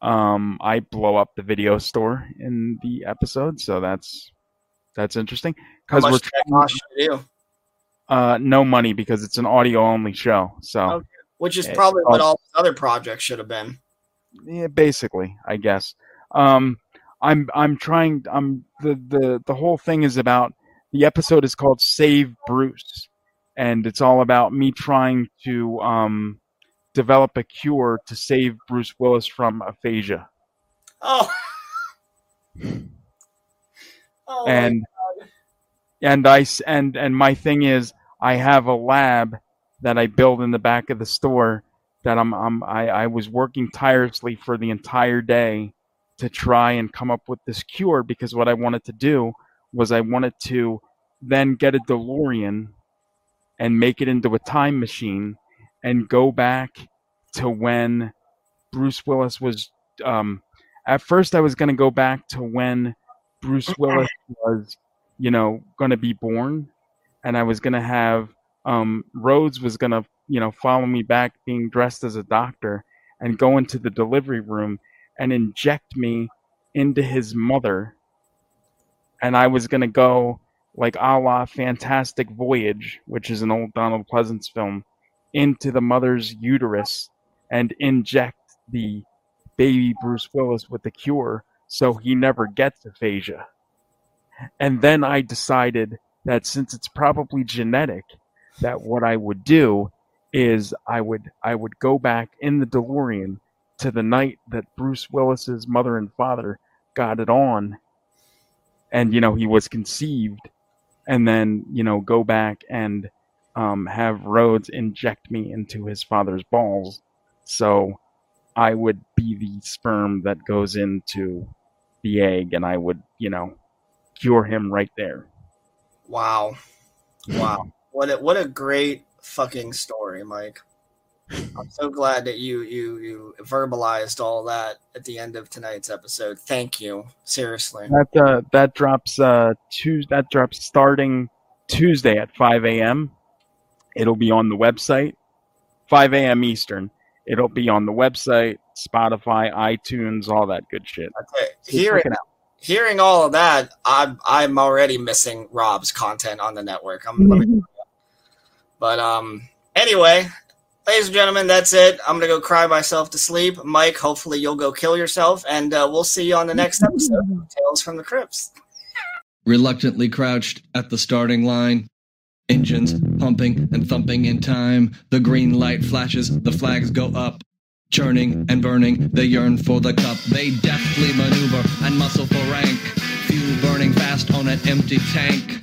Um, I blow up the video store in the episode, so that's that's interesting because we're did that cost you to do? uh, no money because it's an audio only show. So Okay. Which is it probably what all other projects should have been. yeah, basically, I guess. Um, I'm I'm trying. I'm the the the whole thing is about the episode is called Save Bruce, and it's all about me trying to um develop a cure to save Bruce Willis from aphasia. Oh. oh and and I and and my thing is I have a lab that I build in the back of the store that I'm, I'm I, I was working tirelessly for the entire day to try and come up with this cure because what I wanted to do was I wanted to then get a DeLorean and make it into a time machine and go back to when Bruce Willis was um at first I was going to go back to when Bruce Willis was you know going to be born and I was going to have um Rhodes was to you know follow me back being dressed as a doctor and go into the delivery room and inject me into his mother and I was to go like a la Fantastic Voyage, which is an old Donald Pleasence film, into the mother's uterus and inject the baby Bruce Willis with the cure so he never gets aphasia. And then I decided that since it's probably genetic, that what I would do is I would I would go back in the DeLorean to the night that Bruce Willis's mother and father got it on and you know he was conceived and then you know go back and um, have Rhodes inject me into his father's balls so I would be the sperm that goes into the egg and I would you know cure him right there Wow. Wow. What a what a great fucking story, Mike. I'm so glad that you you you verbalized all that at the end of tonight's episode. Thank you. Seriously. that uh, that drops uh Tues that drops starting Tuesday at 5 a.m. It'll be on the website 5 a.m. Eastern. It'll be on the website, Spotify, iTunes, all that good shit. Okay, So hearing hearing all of that, I'm I'm already missing Rob's content on the network. I'm, but um, anyway, ladies and gentlemen, that's it. I'm gonna go cry myself to sleep. Mike, hopefully you'll go kill yourself, and uh, we'll see you on the next episode of Tales from the Crypts. reluctantly crouched at the starting line. Engines pumping and thumping in time. The green light flashes, the flags go up. Churning and burning, they yearn for the cup. They deftly maneuver and muscle for rank. Fuel burning fast on an empty tank.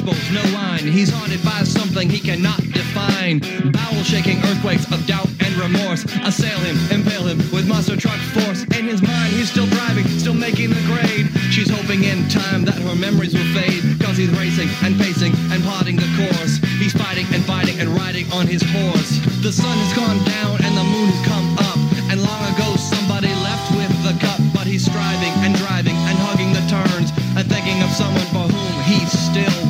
flowers, no line. He's haunted by something he cannot define. Bowel shaking earthquakes of doubt and remorse assail him, impale him with monster truck force. In his mind, he's still driving, still making the grade. She's hoping in time that her memories will fade. Cause he's racing and pacing and plotting the course. He's fighting and fighting and riding on his horse. The sun has gone down and the moon has come up. And long ago somebody left with the cup. But he's striving and driving and hugging the turns. And thinking of someone for whom he's still